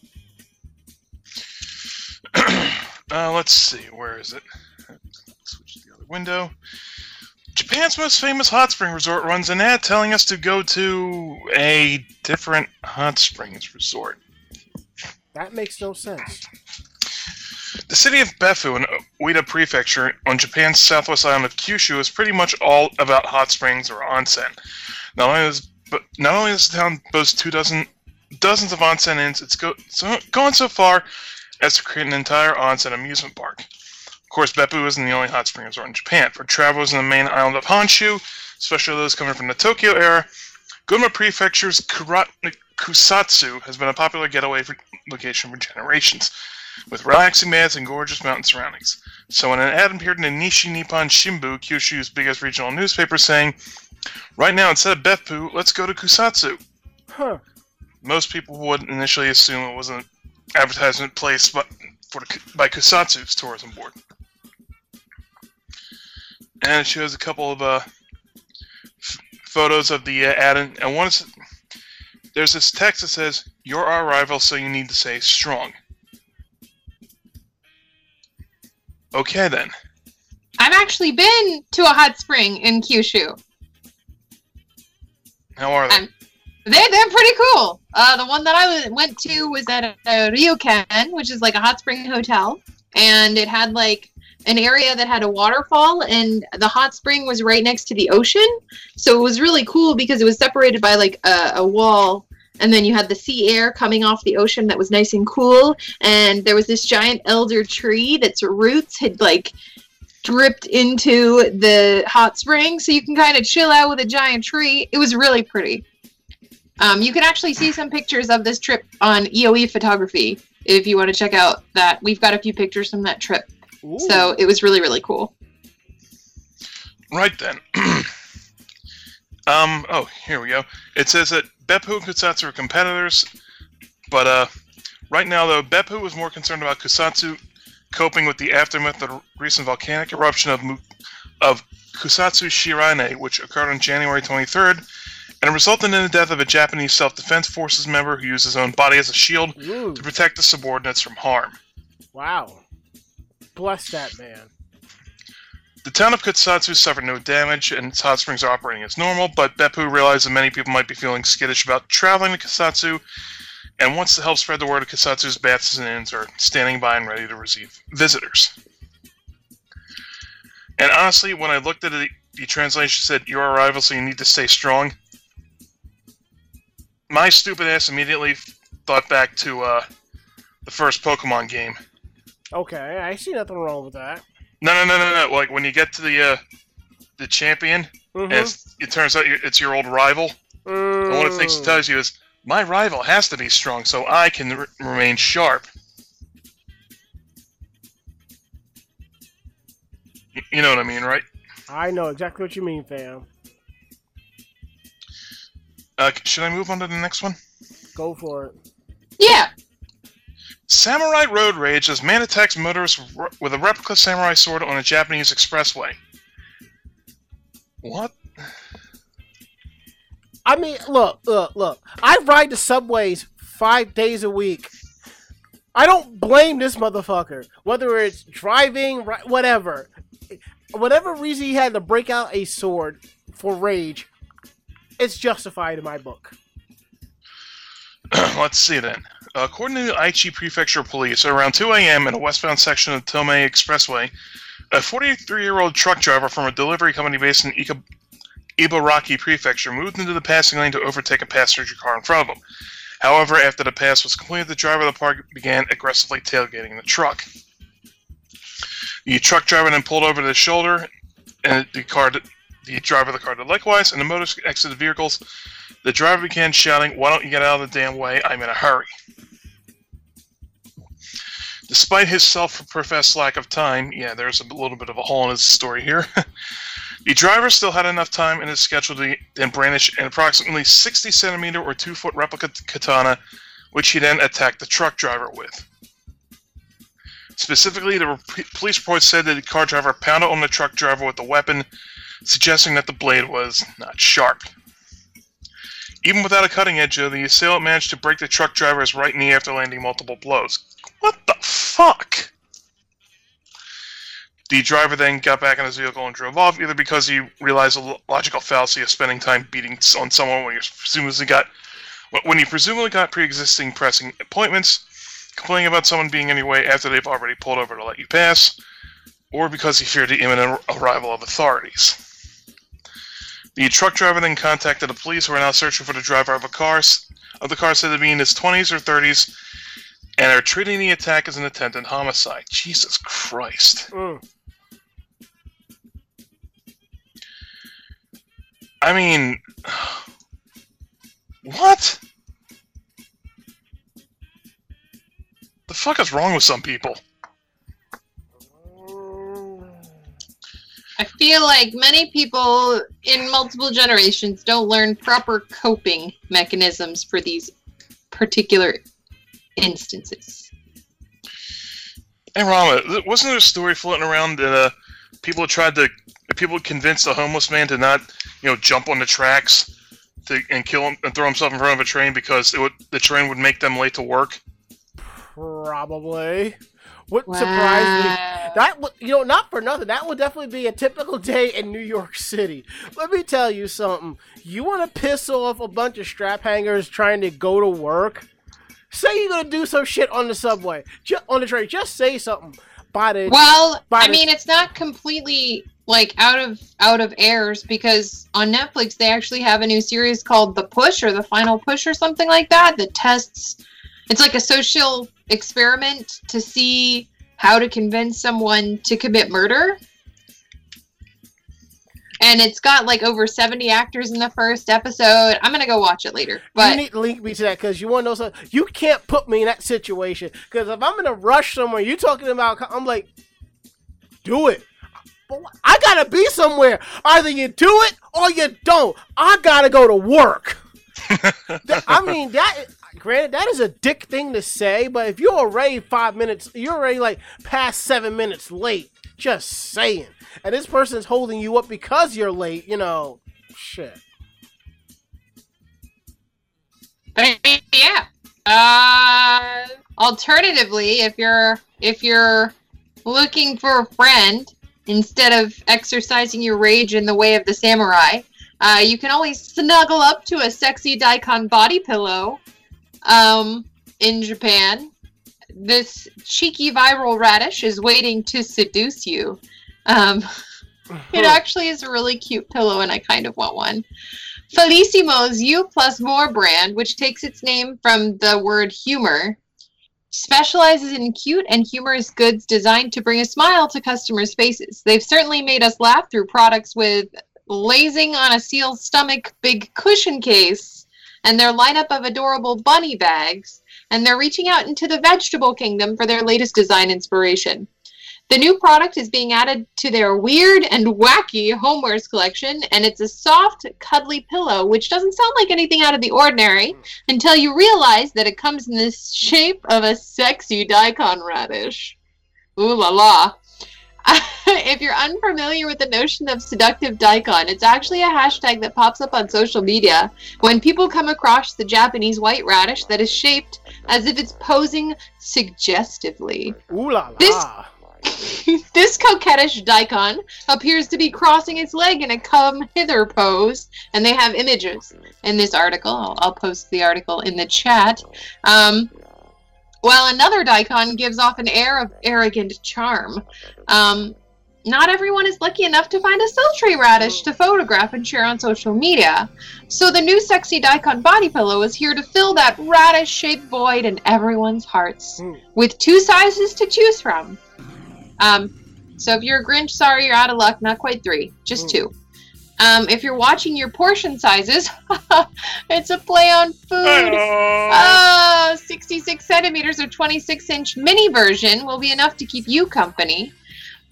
uh, let's see, where is it? Switch to the other window. Japan's most famous hot spring resort runs an ad telling us to go to a different hot springs resort. That makes no sense. The city of Beppu in Oita Prefecture on Japan's southwest island of Kyushu is pretty much all about hot springs or onsen. Not only does, but not only does the town boast two dozen dozens of onsen inns, it's go, so, going so far as to create an entire onsen amusement park. Of course, Beppu isn't the only hot spring resort in Japan. For travelers in the main island of Honshu, especially those coming from the Tokyo era, Gunma Prefecture's Kura- Kusatsu has been a popular getaway for, location for generations, with relaxing baths and gorgeous mountain surroundings. So when an ad appeared in the Nishi Nippon Shimbun, Kyushu's biggest regional newspaper, saying, Right now, instead of Beppu, let's go to Kusatsu. Huh. Most people would initially assume it was an advertisement placed by, for the, by Kusatsu's tourism board. And it shows a couple of uh, f- photos of the uh, ad, and and one is there's this text that says, "You're our rival, so you need to say strong." Okay then. I've actually been to a hot spring in Kyushu. How are they? Um, They they're pretty cool. Uh, the one that I went to was at uh, Ryokan, which is like a hot spring hotel, and it had like an area that had a waterfall, and the hot spring was right next to the ocean. So it was really cool because it was separated by like a, a wall, and then you had the sea air coming off the ocean that was nice and cool, and there was this giant elder tree that's roots had like dripped into the hot spring, so you can kind of chill out with a giant tree. It was really pretty. Um, you can actually see some pictures of this trip on EOE photography if you want to check out that. We've got a few pictures from that trip. Ooh. So it was really, really cool. Right then. um. Oh, here we go. It says that Beppu and Kusatsu are competitors, but uh, right now though, Beppu was more concerned about Kusatsu coping with the aftermath of the recent volcanic eruption of of Kusatsu Shirane, which occurred on January 23rd, and it resulted in the death of a Japanese self-defense forces member who used his own body as a shield Ooh, to protect the subordinates from harm. wow. Bless that man. The town of Kusatsu suffered no damage, and its hot springs are operating as normal, but Beppu realized that many people might be feeling skittish about traveling to Kusatsu, and wants to help spread the word of Kusatsu's baths and inns are standing by and ready to receive visitors. And honestly, when I looked at it, the translation said, Your arrival, so you need to stay strong. My stupid ass immediately thought back to uh, the first Pokemon game. Okay, I see nothing wrong with that. No, no, no, no, no. Like when you get to the uh, the champion, Mhm. and it's, it turns out it's your old rival. And one of the things it Mm. tells you is, my rival has to be strong, so I can r- remain sharp. You know what I mean, right? I know exactly what you mean, fam. Uh, should I move on to the next one? Go for it. Yeah. Samurai Road Rage as man attacks motorists with a replica samurai sword on a Japanese expressway. What? I mean, look, look, look. I ride the subways five days a week. I don't blame this motherfucker. Whether it's driving, whatever. Whatever reason he had to break out a sword for rage, it's justified in my book. Let's see then. According to the Aichi Prefecture Police, around 2 a.m. in a westbound section of the Tomei Expressway, a 43-year-old truck driver from a delivery company based in Ika- Ibaraki Prefecture moved into the passing lane to overtake a passenger car in front of him. However, after the pass was completed, the driver of the car began aggressively tailgating the truck. The truck driver then pulled over to the shoulder, and the car, the driver of the car did likewise, and the motorist exited the vehicles. The driver began shouting, Why don't you get out of the damn way? I'm in a hurry. Despite his self professed lack of time, yeah, there's a little bit of a hole in his story here. the driver still had enough time in his schedule to then brandish an approximately 60 centimeter or 2 foot replica katana, which he then attacked the truck driver with. Specifically, the police report said that the car driver pounded on the truck driver with the weapon, suggesting that the blade was not sharp. Even without a cutting edge, though, the assailant managed to break the truck driver's right knee after landing multiple blows. What the fuck? The driver then got back in his vehicle and drove off, either because he realized the logical fallacy of spending time beating on someone when you presumably got when you presumably got pre-existing pressing appointments, complaining about someone being in your way after they've already pulled over to let you pass, or because he feared the imminent arrival of authorities. The truck driver then contacted the police, who are now searching for the driver of a car of the car said to be in his 20s or 30s, and are treating the attack as an attempted homicide. Jesus Christ! Mm. I mean, what? The fuck is wrong with some people? Feel like many people in multiple generations don't learn proper coping mechanisms for these particular instances. Hey, Rama, wasn't there a story floating around that uh, people tried to people convinced a homeless man to not, you know, jump on the tracks to and kill him and throw himself in front of a train because it would the train would make them late to work? Probably. Wouldn't surprise me. That would, you know, not for nothing. That would definitely be a typical day in New York City. Let me tell you something. You want to piss off a bunch of strap hangers trying to go to work? Say you're gonna do some shit on the subway, ju- on the train. Just say something. By the Well, By I the- mean, it's not completely like out of out of airs because on Netflix they actually have a new series called The Push or The Final Push or something like that that tests. It's like a social experiment to see how to convince someone to commit murder. And it's got like over 70 actors in the first episode. I'm going to go watch it later. you But need to link me to that because you want to know something. You can't put me in that situation because if I'm in a rush somewhere, you're talking about. I'm like, do it. I gotta be somewhere. Either you do it or you don't. I gotta go to work. I mean that granted, that is a dick thing to say, but if you're already five minutes, you're already like past seven minutes late. Just saying. And this person's holding you up because you're late, you know. Shit. Yeah. Uh, alternatively, if you're if you're looking for a friend instead of exercising your rage in the way of the samurai, uh, you can always snuggle up to a sexy daikon body pillow um, in Japan. This cheeky viral radish is waiting to seduce you. Um, it actually is a really cute pillow, and I kind of want one. Felissimo's U Plus More brand, which takes its name from the word humor, specializes in cute and humorous goods designed to bring a smile to customers' faces. They've certainly made us laugh through products with lazing on a seal's stomach big cushion case and their lineup of adorable bunny bags, and they're reaching out into the vegetable kingdom for their latest design inspiration. The new product is being added to their weird and wacky homewares collection, and it's a soft, cuddly pillow, which doesn't sound like anything out of the ordinary until you realize that it comes in the shape of a sexy daikon radish. Ooh la la. if you're unfamiliar with the notion of seductive daikon, it's actually a hashtag that pops up on social media when people come across the Japanese white radish that is shaped as if it's posing suggestively. Ooh la la. This- this coquettish daikon appears to be crossing its leg in a come hither pose, and they have images in this article. I'll, I'll post the article in the chat. Um, while another daikon gives off an air of arrogant charm. Um, not everyone is lucky enough to find a sultry radish to photograph and share on social media. So the new sexy daikon body pillow is here to fill that radish shaped void in everyone's hearts Mm. with two sizes to choose from. Um, so if you're a Grinch, sorry, you're out of luck. Not quite three, just Mm. two. Um, if you're watching your portion sizes, it's a play on food. Oh, 66 centimeters or 26 inch mini version will be enough to keep you company.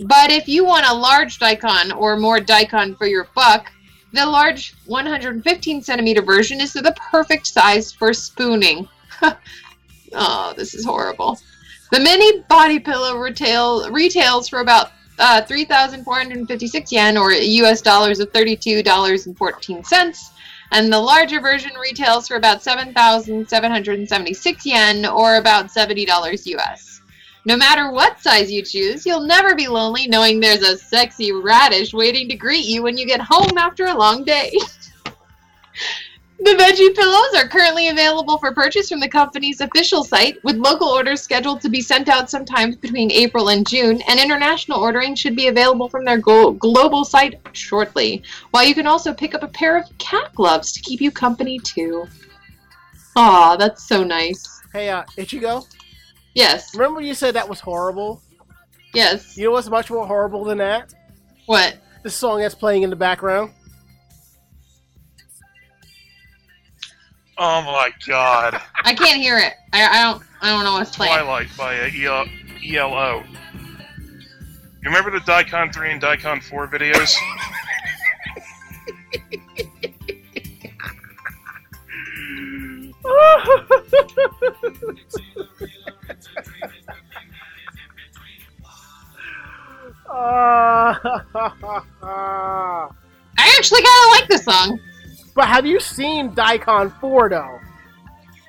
But if you want a large daikon or more daikon for your buck, the large 115 centimeter version is the perfect size for spooning. oh, this is horrible. The mini body pillow retail retails for about uh, 3,456 yen or US dollars of $32.14. And the larger version retails for about 7,776 yen or about $70 US. No matter what size you choose, you'll never be lonely knowing there's a sexy radish waiting to greet you when you get home after a long day. the veggie pillows are currently available for purchase from the company's official site, with local orders scheduled to be sent out sometimes between April and June, and international ordering should be available from their global site shortly. While you can also pick up a pair of cat gloves to keep you company too. Aw, that's so nice. Hey, uh, Ichigo, Yes, remember you said that was horrible? yes. You know what's much more horrible than that? What? The song that's playing in the background. Oh my god. I can't hear it. I, I don't. I don't know what's playing. Twilight by uh, EL- ELO. You remember the Daicon 3 and Daicon 4 videos? I actually kind of like the song. but have you seen Daicon 4 though?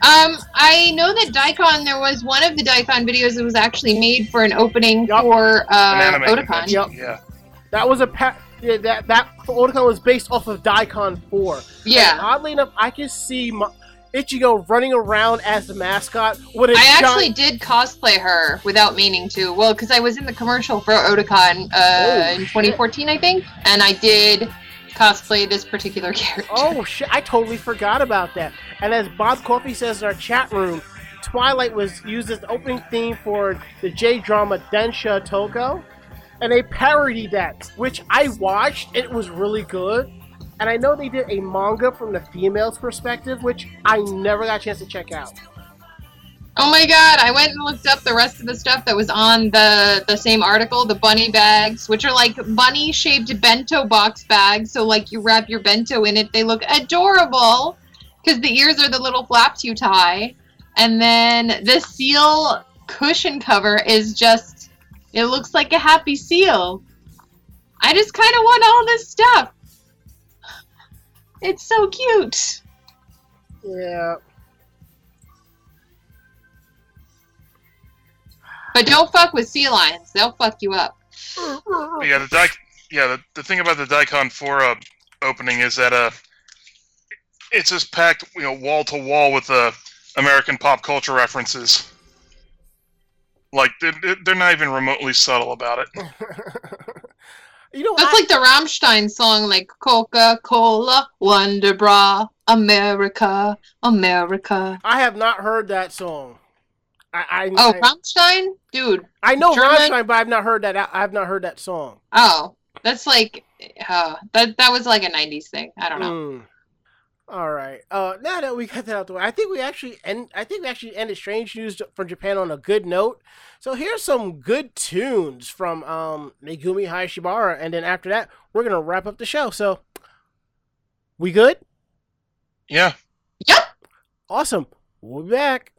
Um, I know that Daicon. There was one of the Daicon videos that was actually made for an opening Yup. for An uh, Otakon. Yep. Yeah. That was a pa- yeah, that that Otakon was based off of Daicon 4. And Yeah, oddly enough, I can see my, Ichigo running around as the mascot a I giant- actually did cosplay her without meaning to. Well, because I was in the commercial for Otakon uh, Oh, in shit. 2014, I think, and I did cosplay this particular character. Oh shit! I totally forgot about that. And as Bob Coffey says in our chat room, Twilight was used as the opening theme for the J drama Densha Otoko, and they parodied that, which I watched. It was really good. And I know they did a manga from the female's perspective, which I never got a chance to check out. Oh my god, I went and looked up the rest of the stuff that was on the the same article, the bunny bags, which are like bunny shaped bento box bags. So like you wrap your bento in it, they look adorable because the ears are the little flaps you tie. And then the seal cushion cover is just it looks like a happy seal. I just kind of want all this stuff. It's so cute. Yeah. But don't fuck with sea lions; they'll fuck you up. Yeah, the Di- yeah, the, the thing about the Daicon 4 uh, opening is that uh, it's just packed, you know, wall to wall with uh, American pop culture references. Like they're, they're not even remotely subtle about it. you know, That's I, like the Rammstein song, like Coca Cola, Wonder Bra, America, America. I have not heard that song. I I, Oh, I, Rammstein, dude. I know German? Rammstein, but I've not heard that. I have not heard that song. Oh, that's like, uh, that that was like a '90s thing. I don't know. Mm. All right. Uh, now that we got that out the way, I think we actually end. I think we actually ended strange news from Japan on a good note. So here's some good tunes from um, Megumi Hayashibara, and then after that, we're gonna wrap up the show. So, we good? Yeah. Yep. Awesome. We'll be back.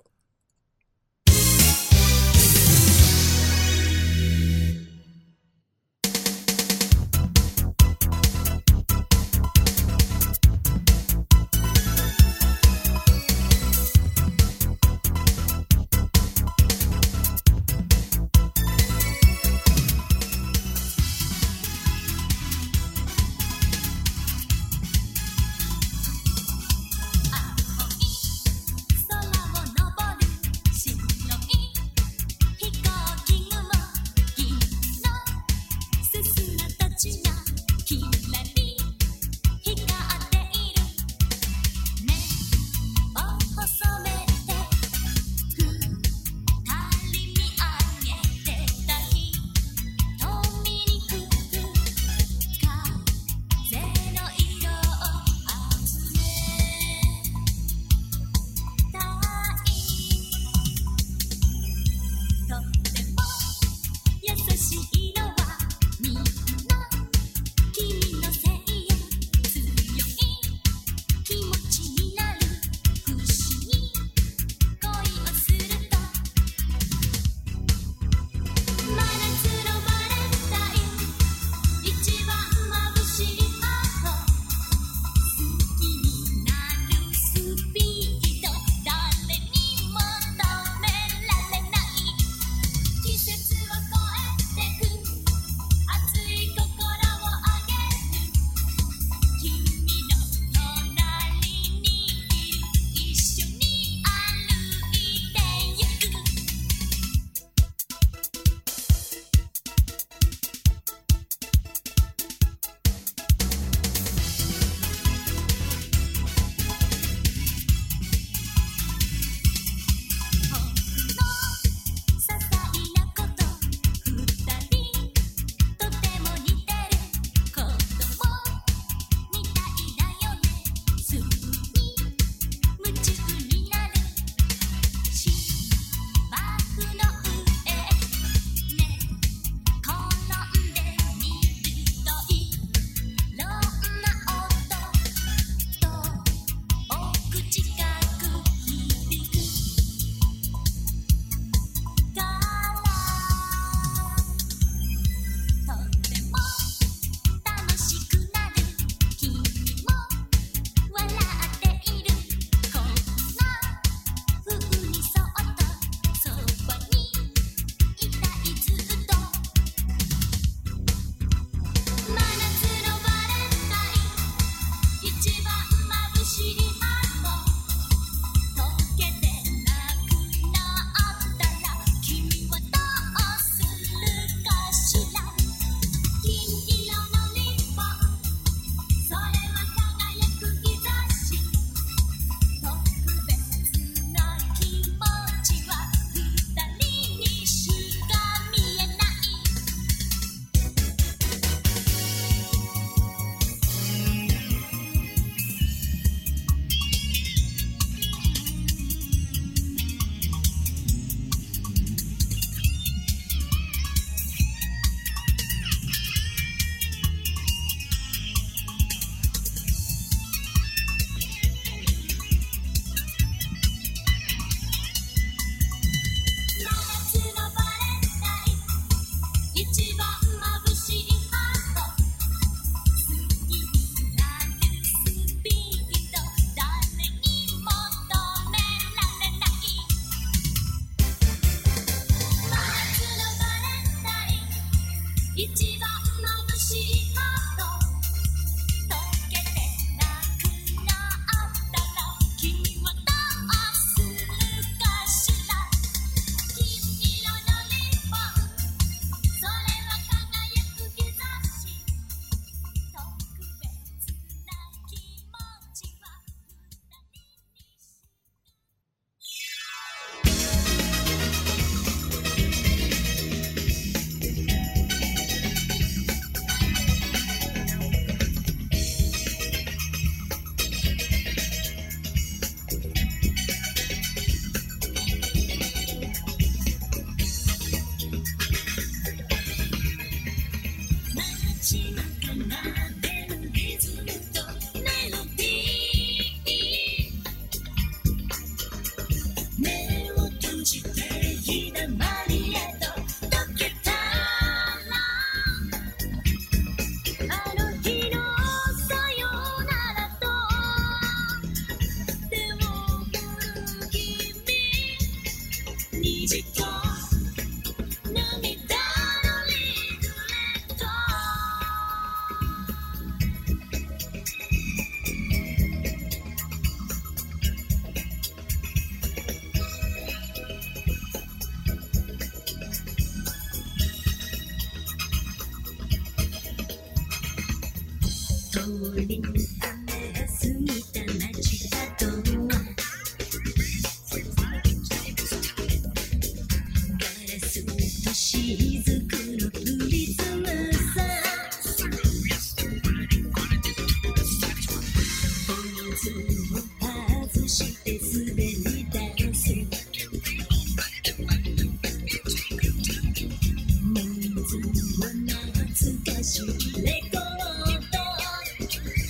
な懐かしいレコード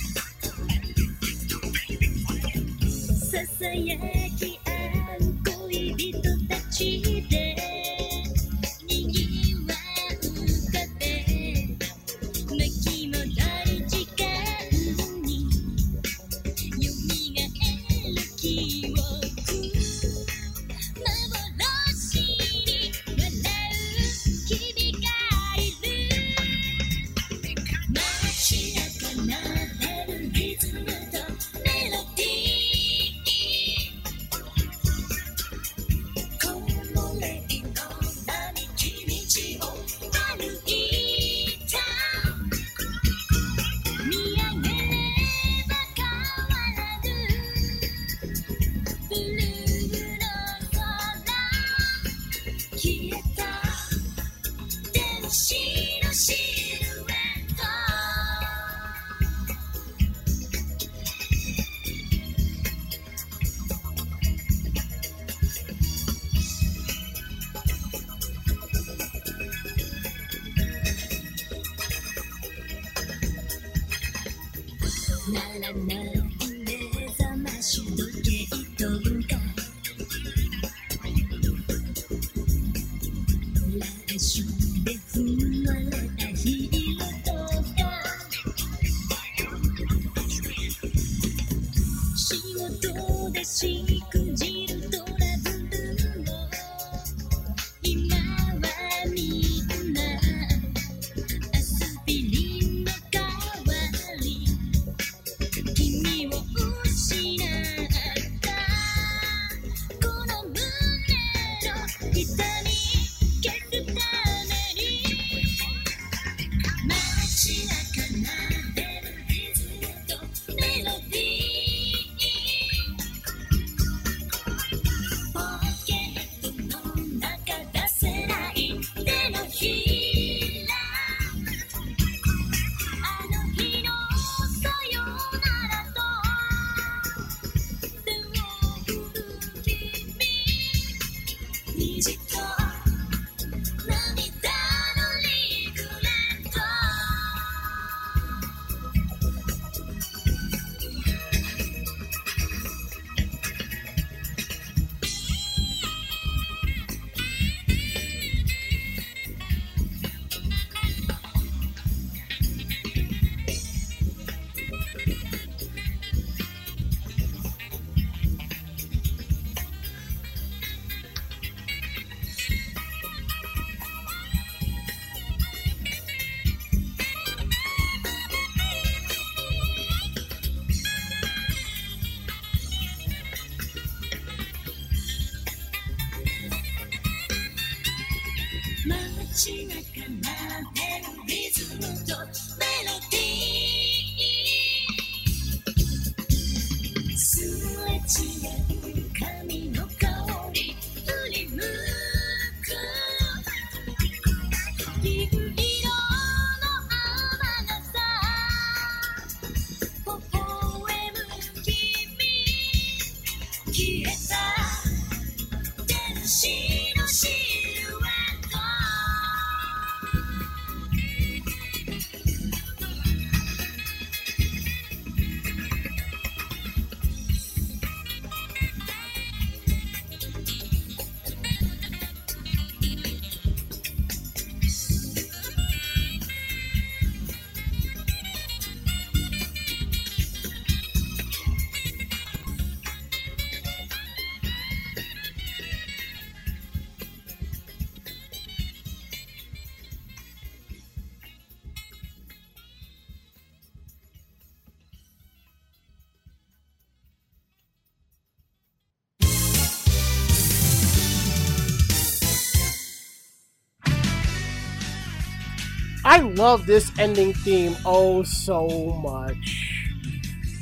love this ending theme oh so much.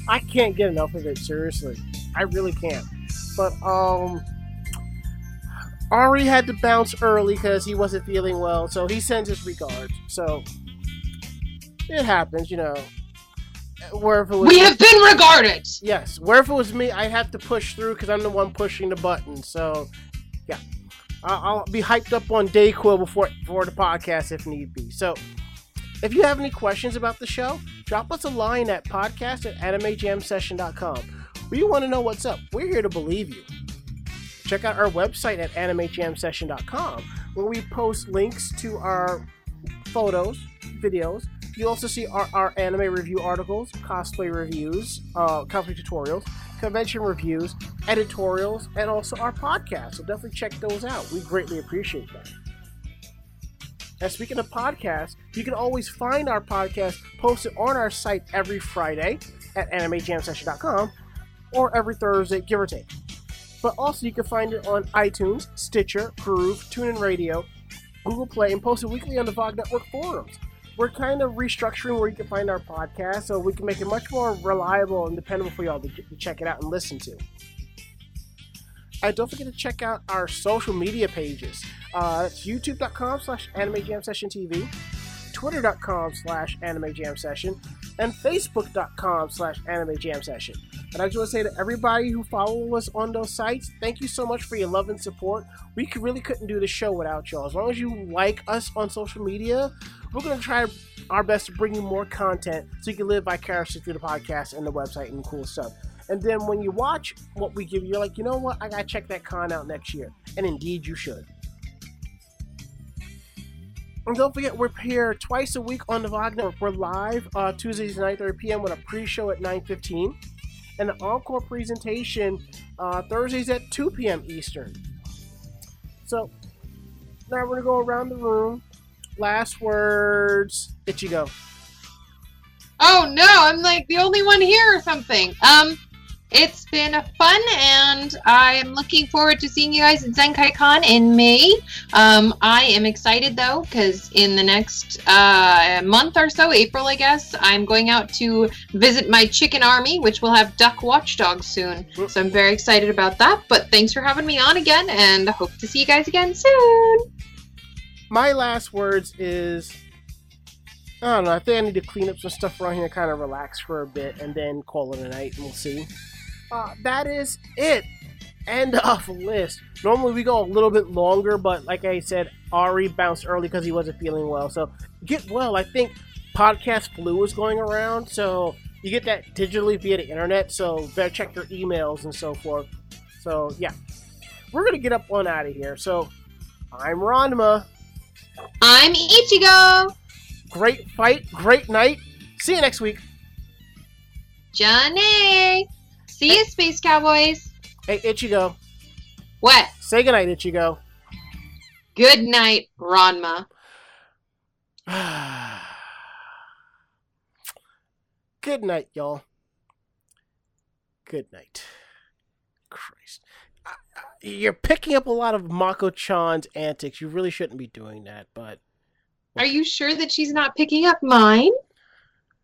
I can't get enough of it, seriously. I really can't. But, um, Ari had to bounce early because he wasn't feeling well, so he sends his regards. So, it happens, you know. Where we me, have been regarded! Yes, where if it was me, I have to push through because I'm the one pushing the button, so, yeah. I'll, I'll be hyped up on Dayquil before, before the podcast if need be. So, if you have any questions about the show, drop us a line at podcast at animejamsession.com. We want to know what's up. We're here to believe you. Check out our website at animejamsession.com where we post links to our photos, videos. You also see our, our anime review articles, cosplay reviews, uh, cosplay tutorials, convention reviews, editorials, and also our podcast. So definitely check those out. We greatly appreciate that. And speaking of podcasts, you can always find our podcast posted on our site every Friday at animejamsession.com or every Thursday, give or take. But also, you can find it on iTunes, Stitcher, Groove, TuneIn Radio, Google Play, and posted weekly on the VOG Network forums. We're kind of restructuring where you can find our podcast so we can make it much more reliable and dependable for y'all to, to check it out and listen to. And don't forget to check out our social media pages. Uh, it's youtube.com slash anime jam session TV, twitter.com slash anime jam session, and facebook.com slash anime jam session. And I just want to say to everybody who follow us on those sites, thank you so much for your love and support. We really couldn't do the show without y'all. As long as you like us on social media, we're going to try our best to bring you more content so you can live vicariously through the podcast and the website and cool stuff. And then when you watch what we give you, you're like, you know what? I got to check that con out next year. And indeed, you should. And don't forget, we're here twice a week on the Network. We're live uh, Tuesdays at 9.30 p.m. with a pre-show at 9.15. And an encore presentation uh, Thursdays at 2 p.m. Eastern. So, now we're going to go around the room. Last words. Ichigo. Oh no, I'm like the only one here or something. Um, it's been a fun, and I am looking forward to seeing you guys at Zenkai Con in May. Um, I am excited though, because in the next uh, month or so, April, I guess, I'm going out to visit my chicken army, which will have duck watchdogs soon. So I'm very excited about that. But thanks for having me on again, and I hope to see you guys again soon. My last words is I don't know. I think I need to clean up some stuff around here, kind of relax for a bit, and then call it a night, and we'll see. Uh, that is it. End of list. Normally we go a little bit longer, but like I said, Ari bounced early because he wasn't feeling well. So get well. I think podcast flu is going around, so you get that digitally via the internet. So better check your emails and so forth. So yeah, we're gonna get up on out of here. So I'm Ranma. I'm Ichigo. Great fight, great night. See you next week. Johnny. See you, Space Cowboys. Hey, Ichigo. What? Say goodnight, Ichigo. Good night, Ranma. Good night, y'all. Good night. Christ. You're picking up a lot of Mako Chan's antics. You really shouldn't be doing that, but. Are you sure that she's not picking up mine?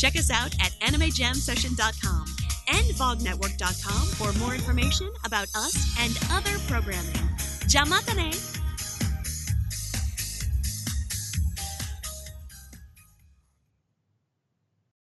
Check us out at animejamsession.com and vognetwork.com for more information about us and other programming. Jamatane!